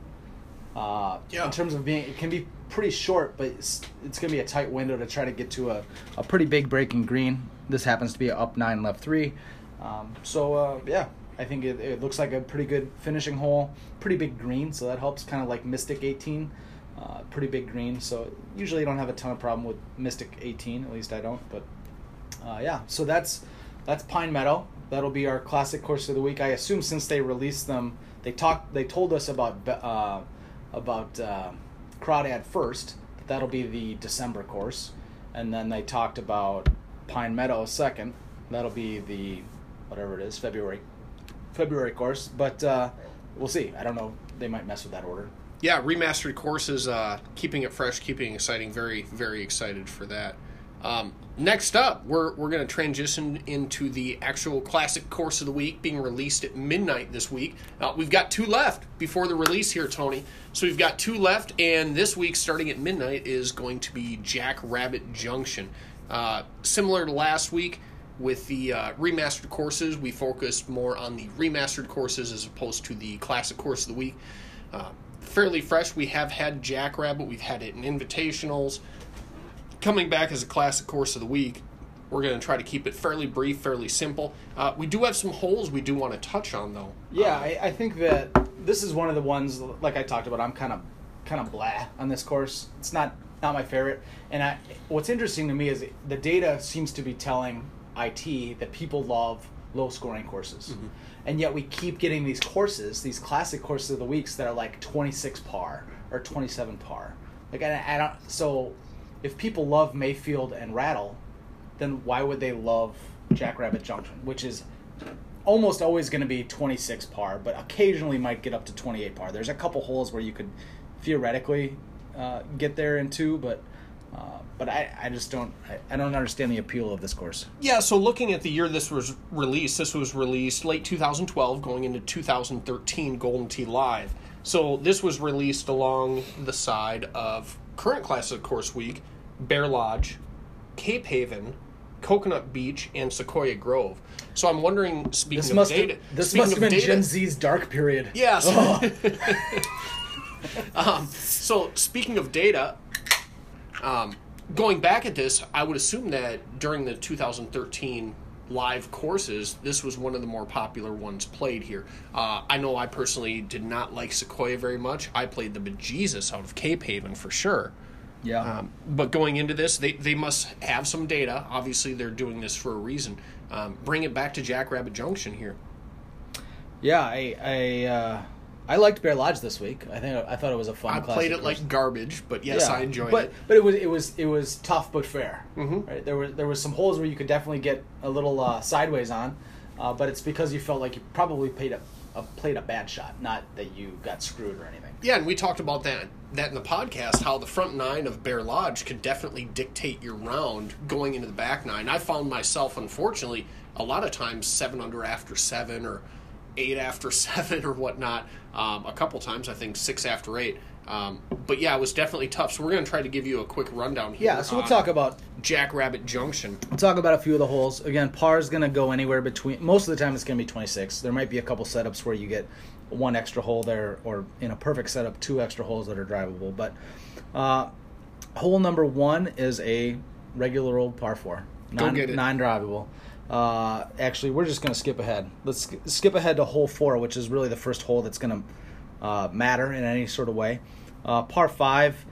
Speaker 2: Uh,
Speaker 1: Yeah.
Speaker 2: In terms of being, it can be pretty short, but it's, it's going to be a tight window to try to get to a, a pretty big break in green. This happens to be up nine, left three. Um, so uh, yeah, I think it, it looks like a pretty good finishing hole. Pretty big green, so that helps. Kind of like Mystic 18, uh, pretty big green. So usually you don't have a ton of problem with Mystic 18. At least I don't. But uh, yeah, so that's that's Pine Meadow. That'll be our classic course of the week. I assume since they released them, they talked, they told us about uh, about uh, Crawdad first. That that'll be the December course, and then they talked about Pine Meadow second. That'll be the whatever it is February February course. But uh, we'll see. I don't know. They might mess with that order.
Speaker 1: Yeah, remastered courses, uh, keeping it fresh, keeping it exciting. Very, very excited for that. Um, next up, we're, we're going to transition into the actual classic course of the week being released at midnight this week. Uh, we've got two left before the release here, Tony. So we've got two left, and this week, starting at midnight, is going to be Jackrabbit Junction. Uh, similar to last week, with the uh, remastered courses, we focused more on the remastered courses as opposed to the classic course of the week. Uh, fairly fresh. We have had Jackrabbit, we've had it in invitationals. Coming back as a classic course of the week, we're going to try to keep it fairly brief, fairly simple. Uh, we do have some holes we do want to touch on, though.
Speaker 2: Yeah,
Speaker 1: Uh,
Speaker 2: I, I think that this is one of the ones, like I talked about. I'm kind of, kind of blah on this course. It's not not my favorite. And I, what's interesting to me is the data seems to be telling IT that people love low scoring courses, and yet we keep getting these courses, these classic courses of the weeks that are like 26 par or 27 par. Like I, I don't. So if people love Mayfield and Rattle, then why would they love Jackrabbit Junction, which is almost always going to be 26 par, but occasionally might get up to 28 par. There's a couple holes where you could theoretically uh, get there in two, but uh, but I, I just don't I, I don't understand the appeal of this course.
Speaker 1: Yeah, so looking at the year this was released, this was released late 2012, going into 2013 Golden Tee Live. So this was released along the side of current Classic Course Week, Bear Lodge, Cape Haven, Coconut Beach, and Sequoia Grove. So I'm wondering, speaking
Speaker 2: This
Speaker 1: of data,
Speaker 2: this must have been
Speaker 1: data-
Speaker 2: Gen Z's dark period.
Speaker 1: Yes.
Speaker 2: Oh.
Speaker 1: um, so speaking of data, um, going back at this, I would assume that during the 2013 live courses, this was one of the more popular ones played here. Uh, I know I personally did not like Sequoia very much. I played the bejesus out of Cape Haven for sure.
Speaker 2: Yeah.
Speaker 1: Um, but going into this, they, they must have some data. Obviously, they're doing this for a reason. Um, bring it back to Jackrabbit Junction here.
Speaker 2: yeah, I I uh, I liked Bear Lodge this week. I think I thought it was a fun.
Speaker 1: I played it like garbage, but yes,
Speaker 2: Yeah,
Speaker 1: I enjoyed
Speaker 2: but,
Speaker 1: it.
Speaker 2: But it was it was it was tough but fair.
Speaker 1: Mhm.
Speaker 2: Right? There was there was some holes where you could definitely get a little uh, sideways on, uh, but it's because you felt like you probably paid a, a played a bad shot, not that you got screwed or anything.
Speaker 1: Yeah, and we talked about that that in the podcast how the front nine of Bear Lodge could definitely dictate your round going into the back nine. I found myself, unfortunately, a lot of times seven under after seven or eight after seven or whatnot. Um, a couple times, I think six after eight. Um, but yeah, it was definitely tough. So we're going to try to give you a quick rundown here.
Speaker 2: Yeah, so we'll talk about
Speaker 1: Jackrabbit Junction.
Speaker 2: we'll talk about a few of the holes. Again, par is going to go anywhere between. Most of the time, it's going to be 26. There might be a couple setups where you get one extra hole there, or in a perfect setup, two extra holes that are drivable. But uh, hole number one is a regular old par four,
Speaker 1: Go
Speaker 2: non, non-drivable. Uh, actually, we're just going to skip ahead. Let's sk- skip ahead to hole four, which is really the first hole that's going to uh, matter in any sort of way. Uh, par five.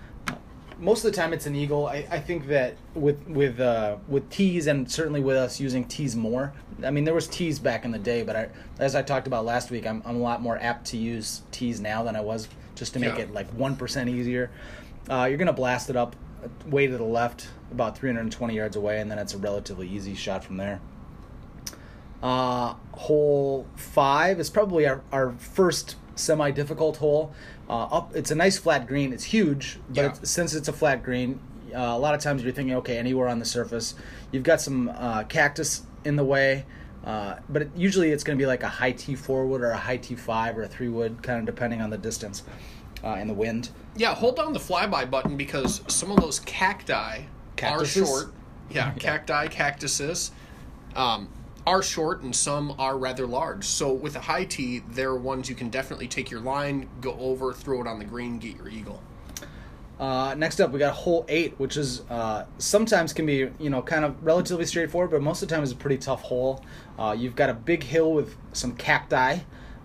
Speaker 2: Most of the time, it's an eagle. I, I think that with with uh, with tees and certainly with us using tees more. I mean, there was tees back in the day, but I, as I talked about last week, I'm I'm a lot more apt to use tees now than I was just to make
Speaker 1: Yeah.
Speaker 2: it like one percent easier. Uh, you're gonna blast it up way to the left, about 320 yards away, and then it's a relatively easy shot from there. Uh, hole five is probably our, our first semi difficult hole. Uh, up, it's a nice flat green. It's huge, but
Speaker 1: Yeah.
Speaker 2: it's, since it's a flat green, uh, a lot of times you're thinking, okay, anywhere on the surface. You've got some uh, cactus in the way, uh, but it, usually it's going to be like a high T four wood or a high T five or a three wood, kind of depending on the distance uh, and the wind.
Speaker 1: Yeah, hold down the flyby button because some of those cacti
Speaker 2: Cactuses?
Speaker 1: are short. Yeah, cacti, cactuses um, are short and some are rather large. So with a high tee, there are ones you can definitely take your line, go over, throw it on the green, get your eagle.
Speaker 2: Uh, next up, we got hole eight, which is uh, sometimes can be you know kind of relatively straightforward, but most of the time is a pretty tough hole. Uh, you've got a big hill with some cacti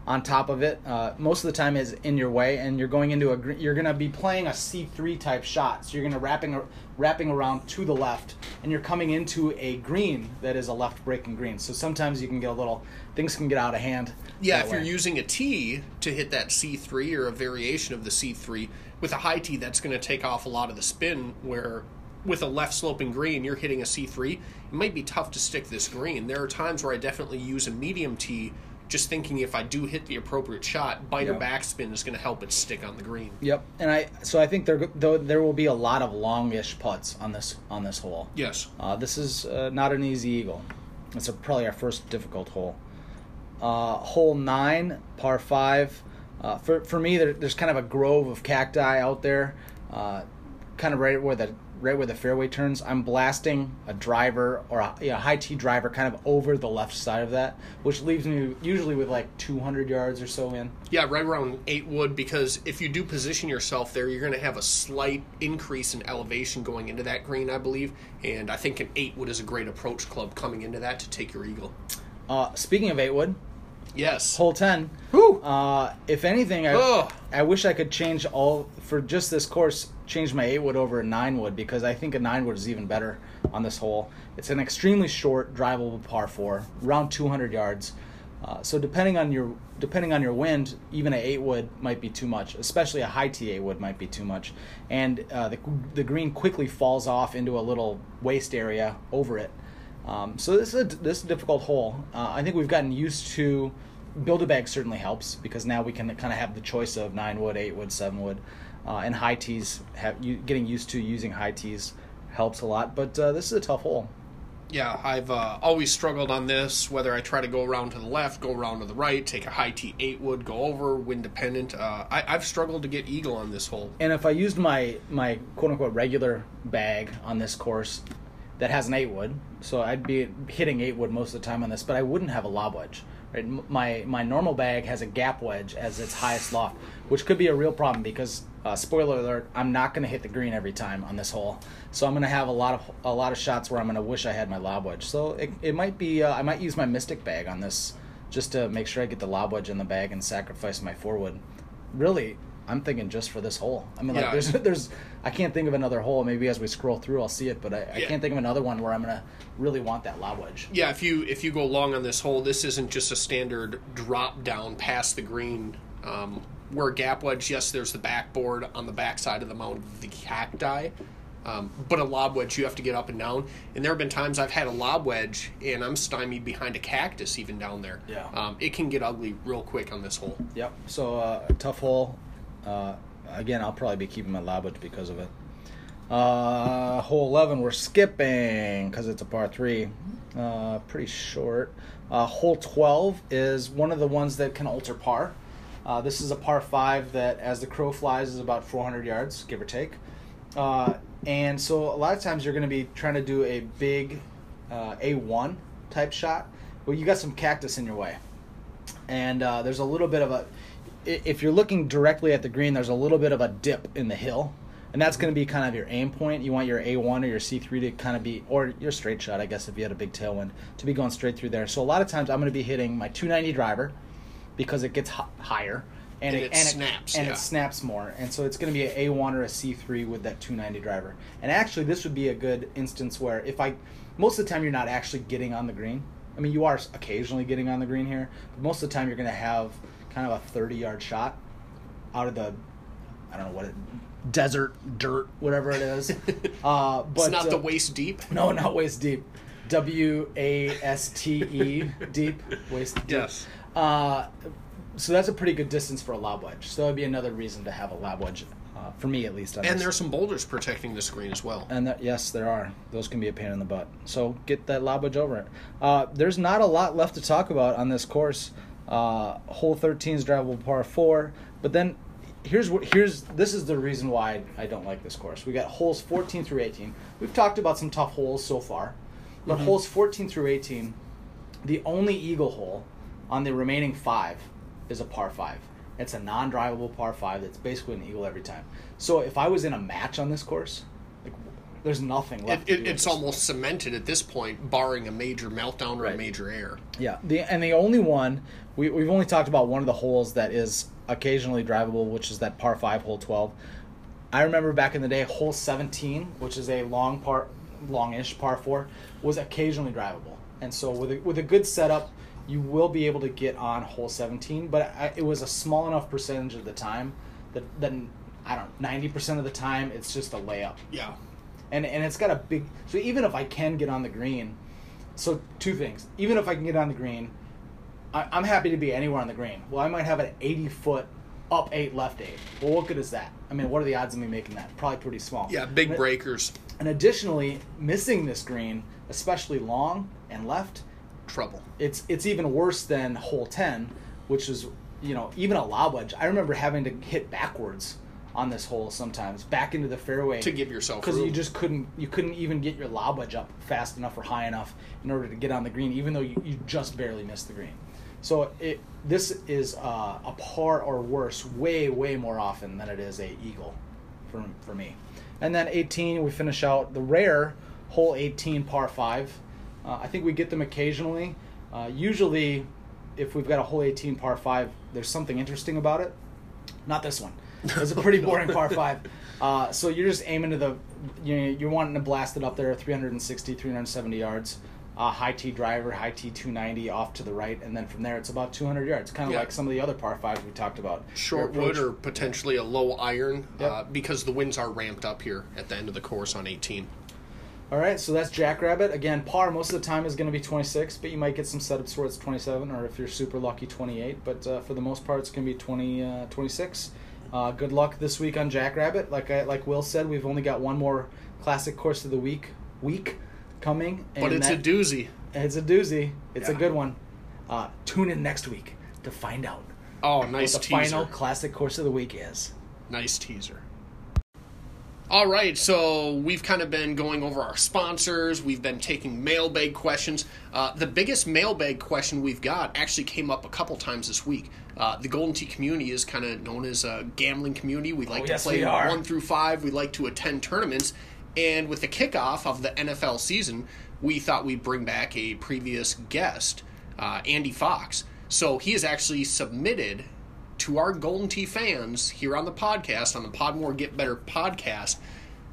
Speaker 2: on top of it. Uh, most of the time is in your way, and you're going into a you're going to be playing a C three type shot. So you're going to wrapping wrapping around to the left, and you're coming into a green that is a left breaking green. So sometimes you can get a little things can get out of hand.
Speaker 1: Yeah, if you're
Speaker 2: way.
Speaker 1: using a T to hit that C3 or a variation of the C3, with a high T, that's going to take off a lot of the spin. Where with a left sloping green, you're hitting a C3, it might be tough to stick this green. There are times where I definitely use a medium T, just thinking if I do hit the appropriate shot, biter
Speaker 2: Yeah.
Speaker 1: backspin is going to help it stick on the green.
Speaker 2: Yep, and I so I think there though there will be a lot of longish putts on this on this hole.
Speaker 1: Yes.
Speaker 2: Uh, this is uh, not an easy eagle. It's a, probably our first difficult hole. Uh, hole nine, par five. Uh, for for me, there, there's kind of a grove of cacti out there, uh, kind of right where the right where the fairway turns. I'm blasting a driver or a you know, high tee driver kind of over the left side of that, which leaves me usually with like 200 yards or so in.
Speaker 1: Yeah, right around eight wood because if you do position yourself there, you're going to have a slight increase in elevation going into that green, I believe. And I think an eight wood is a great approach club coming into that to take your eagle.
Speaker 2: Uh, speaking of eight wood,
Speaker 1: Yes.
Speaker 2: hole 10.
Speaker 1: Whew.
Speaker 2: Uh, if anything, I,
Speaker 1: Ugh.
Speaker 2: I wish I could change all for just this course. Change my eight wood over a nine wood because I think a nine wood is even better on this hole. It's an extremely short, drivable par four, around 200 yards. Uh, so depending on your depending on your wind, even an eight wood might be too much. Especially a high T eight wood might be too much, and uh, the the green quickly falls off into a little waste area over it. Um, so this is a, this is a difficult hole. Uh, I think we've gotten used to build a bag certainly helps because now we can kind of have the choice of nine wood, eight wood, seven wood, uh, and high tees. Have you getting used to using high tees helps a lot. But uh, this is a tough hole.
Speaker 1: Yeah, I've uh, always struggled on this. Whether I try to go around to the left, go around to the right, take a high T eight wood, go over, wind dependent. Uh, I, I've struggled to get eagle on this hole.
Speaker 2: And if I used my my quote unquote regular bag on this course, that has an eight wood, so I'd be hitting eight wood most of the time on this, but I wouldn't have a lob wedge. Right? My my normal bag has a gap wedge as its highest loft, which could be a real problem because uh, spoiler alert, I'm not going to hit the green every time on this hole. So I'm going to have a lot of a lot of shots where I'm going to wish I had my lob wedge. So it, it might be uh, I might use my Mystic bag on this just to make sure I get the lob wedge in the bag and sacrifice my forward. Really, I'm thinking just for this hole. I mean, like
Speaker 1: Yeah.
Speaker 2: there's there's I can't think of another hole. Maybe as we scroll through, I'll see it, but I, I can't think of another one where I'm gonna really want that lob wedge.
Speaker 1: Yeah, if you if you go long on this hole, this isn't just a standard drop down past the green. Um, where gap wedge, yes, there's the backboard on the backside of the mound of the cacti. Um, but a lob wedge, you have to get up and down. And there have been times I've had a lob wedge and I'm stymied behind a cactus even down there.
Speaker 2: Yeah.
Speaker 1: Um, it can get ugly real quick on this hole.
Speaker 2: Yep. So uh, tough hole. Uh, again, I'll probably be keeping my lob wedge because of it. Uh, hole eleven, we're skipping because it's a par three. Uh, pretty short. Uh, hole twelve is one of the ones that can alter par. Uh, this is a par five that, as the crow flies, is about 400 yards, give or take. Uh, and so a lot of times you're going to be trying to do a big uh, A1 type shot. Well, you got some cactus in your way and uh, there's a little bit of a, if you're looking directly at the green there's a little bit of a dip in the hill and that's going to be kind of your aim point you want your a1 or your c3 to kind of be or your straight shot i guess if you had a big tailwind to be going straight through there so a lot of times i'm going to be hitting my 290 driver because it gets h- higher and,
Speaker 1: And it snaps,
Speaker 2: and
Speaker 1: yeah.
Speaker 2: it snaps more and so it's going to be an a1 or a c3 with that 290 driver and actually this would be a good instance where if i most of the time you're not actually getting on the green I mean, you are occasionally getting on the green here, but most of the time you're going to have kind of a 30 yard shot out of the, I don't know what it, desert, dirt, whatever it is. Uh, but
Speaker 1: it's not
Speaker 2: uh,
Speaker 1: the waist deep.
Speaker 2: No, not waist deep. W A S T E deep waist deep.
Speaker 1: Yes.
Speaker 2: Uh, so that's a pretty good distance for a lob wedge. So that would be another reason to have a lob wedge, uh, for me at least. on
Speaker 1: And there's some boulders protecting the screen as well.
Speaker 2: And that, yes, there are. Those can be a pain in the butt. So get that lob wedge over it. Uh, there's not a lot left to talk about on this course. Uh, hole 13 is drivable par four, but then here's what here's this is the reason why I don't like this course. We got holes 14 through 18. We've talked about some tough holes so far, but mm-hmm. holes 14 through 18, the only eagle hole on the remaining five is a par five. It's a non-drivable par five that's basically an eagle every time. So if I was in a match on this course, like there's nothing left. to
Speaker 1: it, it's
Speaker 2: this.
Speaker 1: almost cemented at this point, barring a major meltdown or a major error.
Speaker 2: Yeah, the and the only one we we've only talked about one of the holes that is occasionally drivable, which is that par five, hole twelve. I remember back in the day, hole seventeen, which is a long par, longish par four, was occasionally drivable, and so with a, with a good setup, you will be able to get on hole seventeen. But I, it was a small enough percentage of the time that then I don't ninety percent of the time it's just a layup
Speaker 1: Yeah.
Speaker 2: and and it's got a big so even if I can get on the green, so two things. Even if I can get on the green, I, I'm happy to be anywhere on the green. Well, I might have an 80 foot up eight left eight. Well, what good is that? I mean, what are the odds of me making that? Probably pretty small.
Speaker 1: Yeah, big
Speaker 2: And-
Speaker 1: breakers.
Speaker 2: And additionally, missing this green, especially long and left,
Speaker 1: Trouble.
Speaker 2: it's it's even worse than hole 10 which is you know even a lob wedge i remember having to hit backwards on this hole sometimes back into the fairway
Speaker 1: To give yourself
Speaker 2: because you just couldn't you couldn't even get your lob wedge up fast enough or high enough in order to get on the green even though you, you just barely missed the green so it this is uh, a par or worse way way more often than it is a eagle for, for me. And then 18 we finish out the rare hole 18 par 5 uh, i think we get them occasionally. Uh, usually if we've got a hole 18 par 5 there's something interesting about it. Not this one. It's a pretty boring par 5 uh, so you're just aiming to the you know, you're wanting to blast it up there 360 370 yards uh, high T driver, high T 290 off to the right, and then from there it's about 200 yards. Kind of
Speaker 1: Yeah.
Speaker 2: like some of the other par fives we talked about.
Speaker 1: Short wood or potentially a low iron
Speaker 2: Yep.
Speaker 1: uh, because the winds are ramped up here at the end of the course on 18.
Speaker 2: All right, so that's Jackrabbit. Again, par most of the time is going to be 26, but you might get some setups where it's 27, or if you're super lucky, 28. But uh, for the most part, it's going to be 20, uh, 26. Uh, good luck this week on Jackrabbit. Like I, like Will said, we've only got one more classic course of the week week coming, and
Speaker 1: But it's
Speaker 2: that-
Speaker 1: a doozy.
Speaker 2: it's a doozy. It's a good one. Uh, tune in next week to find out
Speaker 1: Oh, nice
Speaker 2: what the
Speaker 1: teaser.
Speaker 2: final classic course of the week is.
Speaker 1: Nice teaser. All right, so we've kind of been going over our sponsors. We've been taking mailbag questions. Uh, the biggest mailbag question we've got actually came up a couple times this week. Uh, the Golden Tee community is kind of known as a gambling community. We like
Speaker 2: Oh,
Speaker 1: to
Speaker 2: yes,
Speaker 1: play one through five. We like to attend tournaments. And with the kickoff of the NFL season, we thought we'd bring back a previous guest, uh, Andy Fox. So he has actually submitted to our Golden Tee fans here on the podcast, on the Podmore Get Better podcast,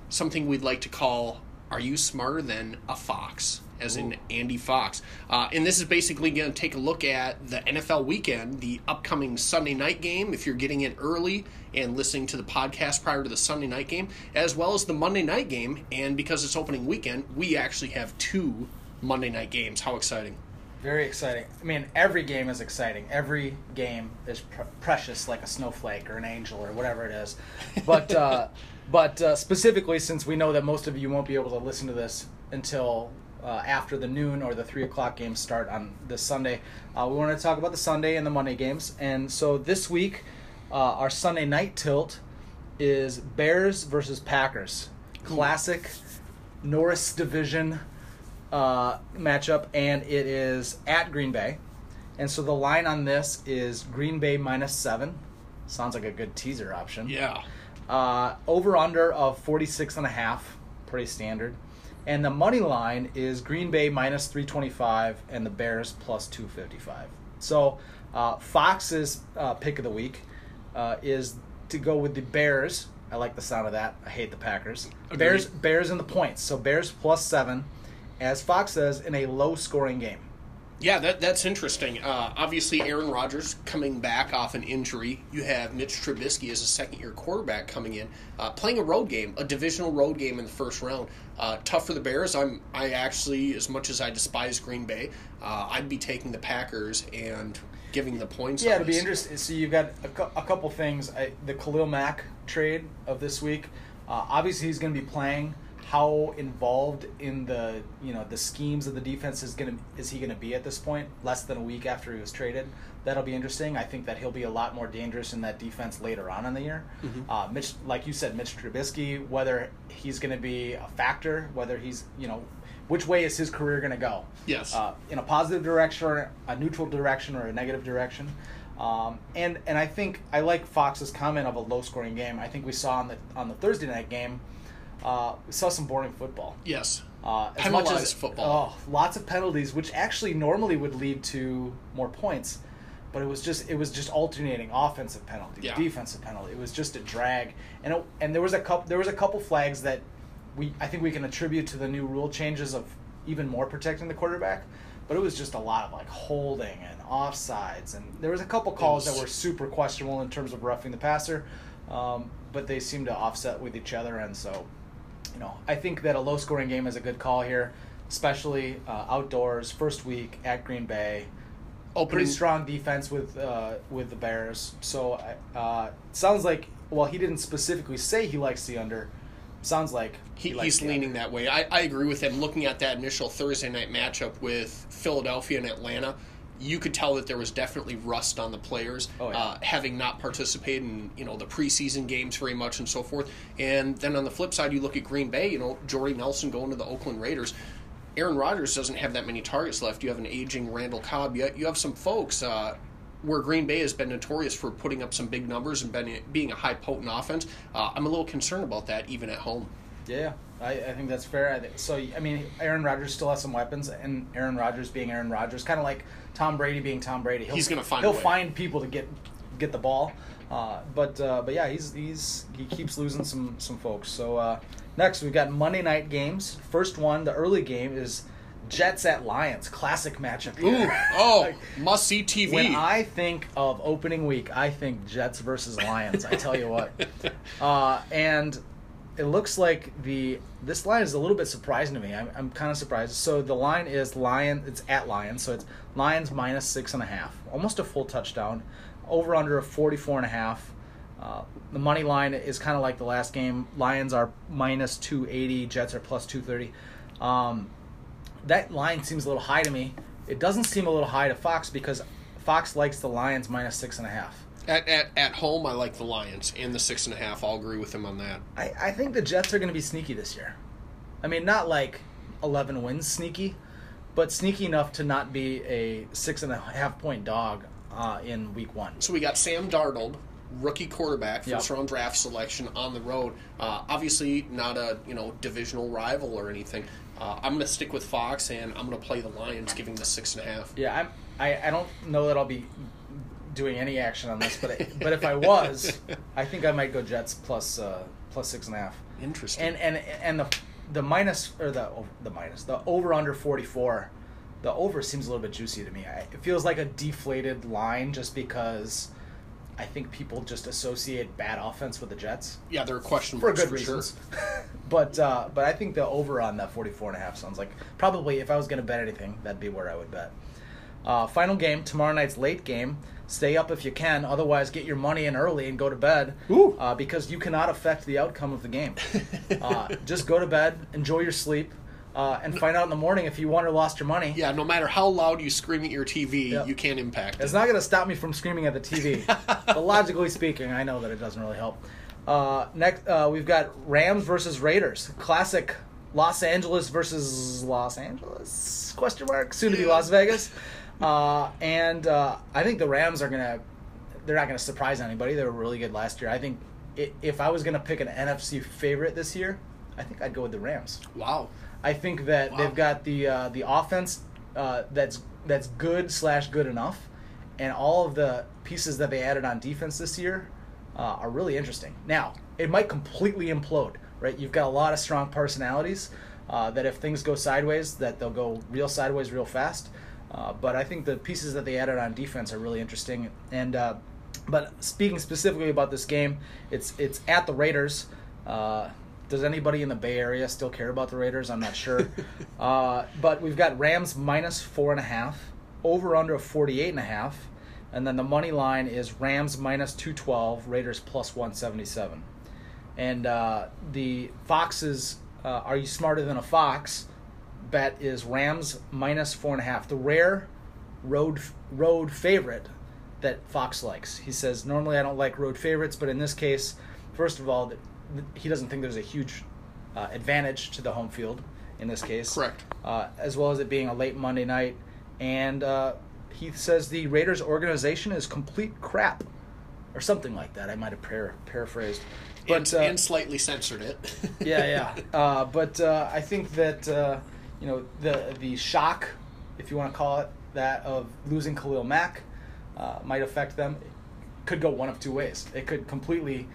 Speaker 1: something we'd like to call Are You Smarter Than a Fox? As in Andy Fox. Uh, and this is basically going to take a look at the NFL weekend, the upcoming Sunday night game, if you're getting in early and listening to the podcast prior to the Sunday night game, as well as the Monday night game. And because it's opening weekend, we actually have two Monday night games. How exciting!
Speaker 2: Very exciting. I mean, every game is exciting. Every game is pr- precious, like a snowflake or an angel or whatever it is. But uh, but uh, specifically, since we know that most of you won't be able to listen to this until uh, after the noon or the three o'clock games start on this Sunday, uh, we want to talk about the Sunday and the Monday games. And so this week, uh, our Sunday night tilt is Bears versus Packers. Classic Norris division uh, matchup, and it is at Green Bay. And so the line on this is Green Bay minus seven. Sounds like a good teaser option.
Speaker 1: Yeah.
Speaker 2: Uh, over under of 46 and a half, pretty standard. And the money line is Green Bay minus 325 and the Bears plus 255. So uh, Fox's uh, pick of the week uh, is to go with the Bears. I like the sound of that. I hate the Packers.
Speaker 1: Agreed.
Speaker 2: Bears Bears in the points. So Bears plus seven, as Fox says, in a low scoring game.
Speaker 1: Yeah, that that's interesting. Uh, obviously, Aaron Rodgers coming back off an injury. You have Mitch Trubisky as a second year quarterback coming in, uh, playing a road game, a divisional road game in the first round. Uh, tough for the Bears. I'm I actually, as much as I despise Green Bay, uh, I'd be taking the Packers and giving the points.
Speaker 2: Yeah, it'll be interesting. So you've got a, cou- a couple things. I, the Khalil Mack trade of this week. Uh, obviously, he's going to be playing. How involved in the you know the schemes of the defense is going to is he going to be at this point? Less than a week after he was traded, that'll be interesting. I think that he'll be a lot more dangerous in that defense later on in the year.
Speaker 1: Mm-hmm.
Speaker 2: Uh, Mitch, like you said, Mitch Trubisky, whether he's going to be a factor, whether he's you know which way is his career going to go?
Speaker 1: Yes.
Speaker 2: Uh, in a positive direction or a neutral direction or a negative direction. Um, and and I think I like Fox's comment of a low scoring game. I think we saw on the on the Thursday night game, uh, we saw some boring football.
Speaker 1: Yes.
Speaker 2: Uh, as
Speaker 1: Penalized
Speaker 2: much as,
Speaker 1: football.
Speaker 2: Oh, lots of penalties, which actually normally would lead to more points, but it was just it was just alternating offensive penalty,
Speaker 1: Yeah.
Speaker 2: defensive penalty. It was just a drag, and it, and there was a couple there was a couple flags that we I think we can attribute to the new rule changes of even more protecting the quarterback, but it was just a lot of like holding and offsides, and there was a couple calls that were super questionable in terms of roughing the passer, um, but they seemed to offset with each other, and so you know, I think that a low scoring game is a good call here, especially uh, outdoors, first week at Green Bay.
Speaker 1: Opening
Speaker 2: Pretty strong defense with uh, with the Bears. So uh, sounds like well, he didn't specifically say he likes the under. Sounds like
Speaker 1: He,
Speaker 2: likes
Speaker 1: he's leaning that way. I, I agree with him. Looking at that initial Thursday night matchup with Philadelphia and Atlanta, you could tell that there was definitely rust on the players,
Speaker 2: Oh, yeah.
Speaker 1: uh, having not participated in you know the preseason games very much and so forth. And then on the flip side, you look at Green Bay. You know, Jordy Nelson going to the Oakland Raiders. Aaron Rodgers doesn't have that many targets left. You have an aging Randall Cobb. You, you have some folks uh, where Green Bay has been notorious for putting up some big numbers and been, being a high potent offense. Uh, I'm a little concerned about that even at home.
Speaker 2: Yeah, I, I think that's fair. Think, so I mean, Aaron Rodgers still has some weapons, and Aaron Rodgers being Aaron Rodgers, kind of like Tom Brady being Tom Brady. He'll,
Speaker 1: He's gonna find
Speaker 2: He'll find people to get get the ball. Uh, but uh, but yeah, he's he's he keeps losing some some folks. So uh, next we've got Monday night games. First one, the early game is Jets at Lions, classic matchup.
Speaker 1: Ooh, oh,
Speaker 2: Like,
Speaker 1: must see TV.
Speaker 2: when I think of opening week, I think Jets versus Lions. I tell you what, uh, and it looks like the this line is a little bit surprising to me. I'm, I'm kind of surprised. So the line is Lion. It's at Lions, so it's Lions minus six and a half, almost a full touchdown. Over under of 44 and a half. Uh, the money line is kind of like the last game. Lions are minus 280. Jets are plus 230. Um, that line seems a little high to me. It doesn't seem a little high to Fox because Fox likes the Lions minus six and a half.
Speaker 1: at, at at home, I like the Lions and the six and a half. I'll agree with him on that.
Speaker 2: I, I think the Jets are going to be sneaky this year. I mean, not like 11 wins sneaky, but sneaky enough to not be a six and a half point dog uh, in week one.
Speaker 1: So we got Sam Darnold, rookie quarterback,
Speaker 2: Yep.
Speaker 1: first round draft selection on the road. Uh, obviously, not a you know divisional rival or anything. Uh, I'm going to stick with Fox and I'm going to play the Lions, giving the six and a half.
Speaker 2: Yeah, I'm, I I don't know that I'll be doing any action on this, but but if I was, I think I might go Jets plus uh, plus six and a half.
Speaker 1: Interesting.
Speaker 2: And and and the the minus or the oh, the minus the over under forty four, the over seems a little bit juicy to me. I, it feels like a deflated line just because I think people just associate bad offense with the Jets
Speaker 1: yeah, they're questionable
Speaker 2: for good
Speaker 1: for sure.
Speaker 2: reasons. but uh, but I think the over on that 44 and a half sounds like probably if I was going to bet anything, that'd be where I would bet. Uh, final game tomorrow night's late game. Stay up if you can. Otherwise, get your money in early and go to bed
Speaker 1: Ooh.
Speaker 2: uh, because you cannot affect the outcome of the game. uh, just go to bed, enjoy your sleep, uh, and find out in the morning if you won or lost your money.
Speaker 1: Yeah, no matter how loud you scream at your TV,
Speaker 2: Yep.
Speaker 1: you can't impact
Speaker 2: It's
Speaker 1: it.
Speaker 2: not going to stop me from screaming at the TV. but logically speaking, I know that it doesn't really help. Uh, next, uh, we've got Rams versus Raiders. Classic Los Angeles versus Los Angeles? Question mark. Soon to be. Las Vegas. Uh, and uh, I think the Rams are going to. They're not going to surprise anybody. They were really good last year. I think if I was going to pick an NFC favorite this year, I think I'd go with the Rams.
Speaker 1: wow.
Speaker 2: I think that
Speaker 1: Wow.
Speaker 2: they've got the uh, the offense uh, that's that's good slash good enough, and all of the pieces that they added on defense this year uh, are really interesting. Now it might completely implode, right? You've got a lot of strong personalities uh, that if things go sideways, that they'll go real sideways real fast. Uh, but I think the pieces that they added on defense are really interesting. And uh, but speaking specifically about this game, it's it's at the Raiders. Does anybody in the Bay Area still care about the Raiders? I'm not sure. uh, but we've got Rams minus four and a half, over under of 48 and a half. And then the money line is Rams minus 212, Raiders plus 177. And uh, the Foxes, uh, Are You Smarter Than a Fox bet is Rams minus 4.5. The rare road, road favorite that Fox likes. He says, Normally I don't like road favorites, but in this case, first of all, he doesn't think there's a huge uh, advantage to the home field in this case.
Speaker 1: Correct.
Speaker 2: Uh, as well as it being a late Monday night. And uh, he says the Raiders organization is complete crap, or something like that. I might have par- paraphrased.
Speaker 1: But, and, uh, and slightly censored it.
Speaker 2: yeah, yeah. Uh, but uh, I think that, uh, you know, the, the shock, if you want to call it that, of losing Khalil Mack might affect them. It could go one of two ways. It could completely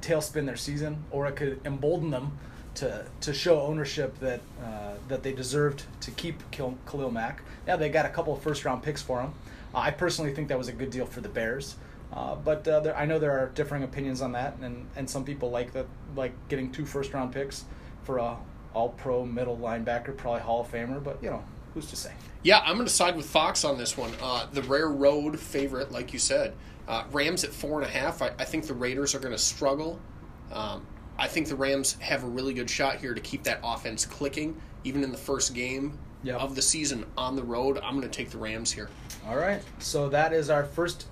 Speaker 2: tailspin their season, or it could embolden them to to show ownership that uh, that they deserved to keep Khalil Mack. Yeah, they got a couple of first round picks for him. Uh, I personally think that was a good deal for the Bears. Uh, but uh, there, I know there are differing opinions on that, and, and some people like that like getting two first round picks for a all pro middle linebacker, probably Hall of Famer. But you know, who's to say?
Speaker 1: Yeah, I'm going to side with Fox on this one. Uh, the rare road favorite, like you said. Uh, Rams at four and a half. I, I think the Raiders are going to struggle. Um, I think the Rams have a really good shot here to keep that offense clicking, even in the first game yep. of the season on the road. I'm going to take the Rams here.
Speaker 2: All right. So that is our first,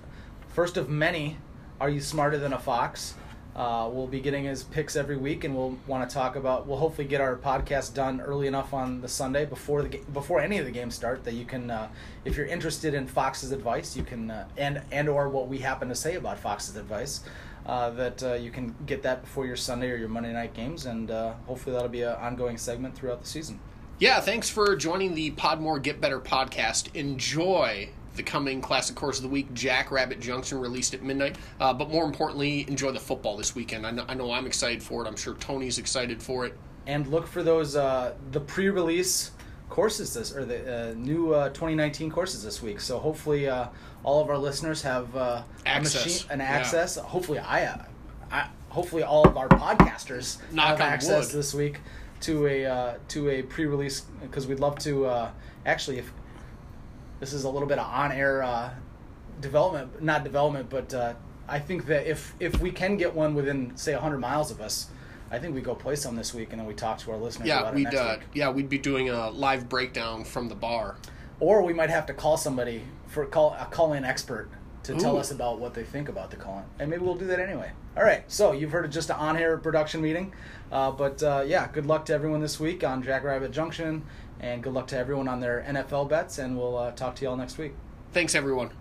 Speaker 2: first of many. Are you smarter than a fox? Uh, we'll be getting his picks every week, and we'll want to talk about. We'll hopefully get our podcast done early enough on the Sunday before the before any of the games start that you can, uh, if you're interested in Fox's advice, you can uh, and and or what we happen to say about Fox's advice, uh, that uh, you can get that before your Sunday or your Monday night games, and uh, hopefully that'll be an ongoing segment throughout the season.
Speaker 1: Yeah, thanks for joining the Podmore Get Better podcast. Enjoy the coming classic course of the week, Jackrabbit Junction, released at midnight. Uh, but more importantly, enjoy the football this weekend. I know, I know I'm excited for it. I'm sure Tony's excited for it.
Speaker 2: And look for those uh, the pre-release courses this or the uh, new uh, 2019 courses this week. So hopefully, uh, all of our listeners have uh,
Speaker 1: access.
Speaker 2: Machine, an access. Yeah. Hopefully, I, I, hopefully all of our podcasters
Speaker 1: Knock
Speaker 2: have access
Speaker 1: wood.
Speaker 2: this week to a to a pre-release because we'd love to actually if this is a little bit of on-air uh, development, not development, but uh, I think that if if we can get one within say 100 miles of us, I think we go play some this week and then we talk to our listeners.
Speaker 1: Yeah, we'd
Speaker 2: uh,
Speaker 1: yeah we'd be doing a live breakdown from the bar,
Speaker 2: or we might have to call somebody for call a call-in expert to Ooh. tell us about what they think about the call-in, and maybe we'll do that anyway. All right, so you've heard of just an on-air production meeting, uh, but uh, yeah, good luck to everyone this week on Jackrabbit Junction and good luck to everyone on their NFL bets. And we'll uh, talk to you all next week.
Speaker 1: Thanks, everyone.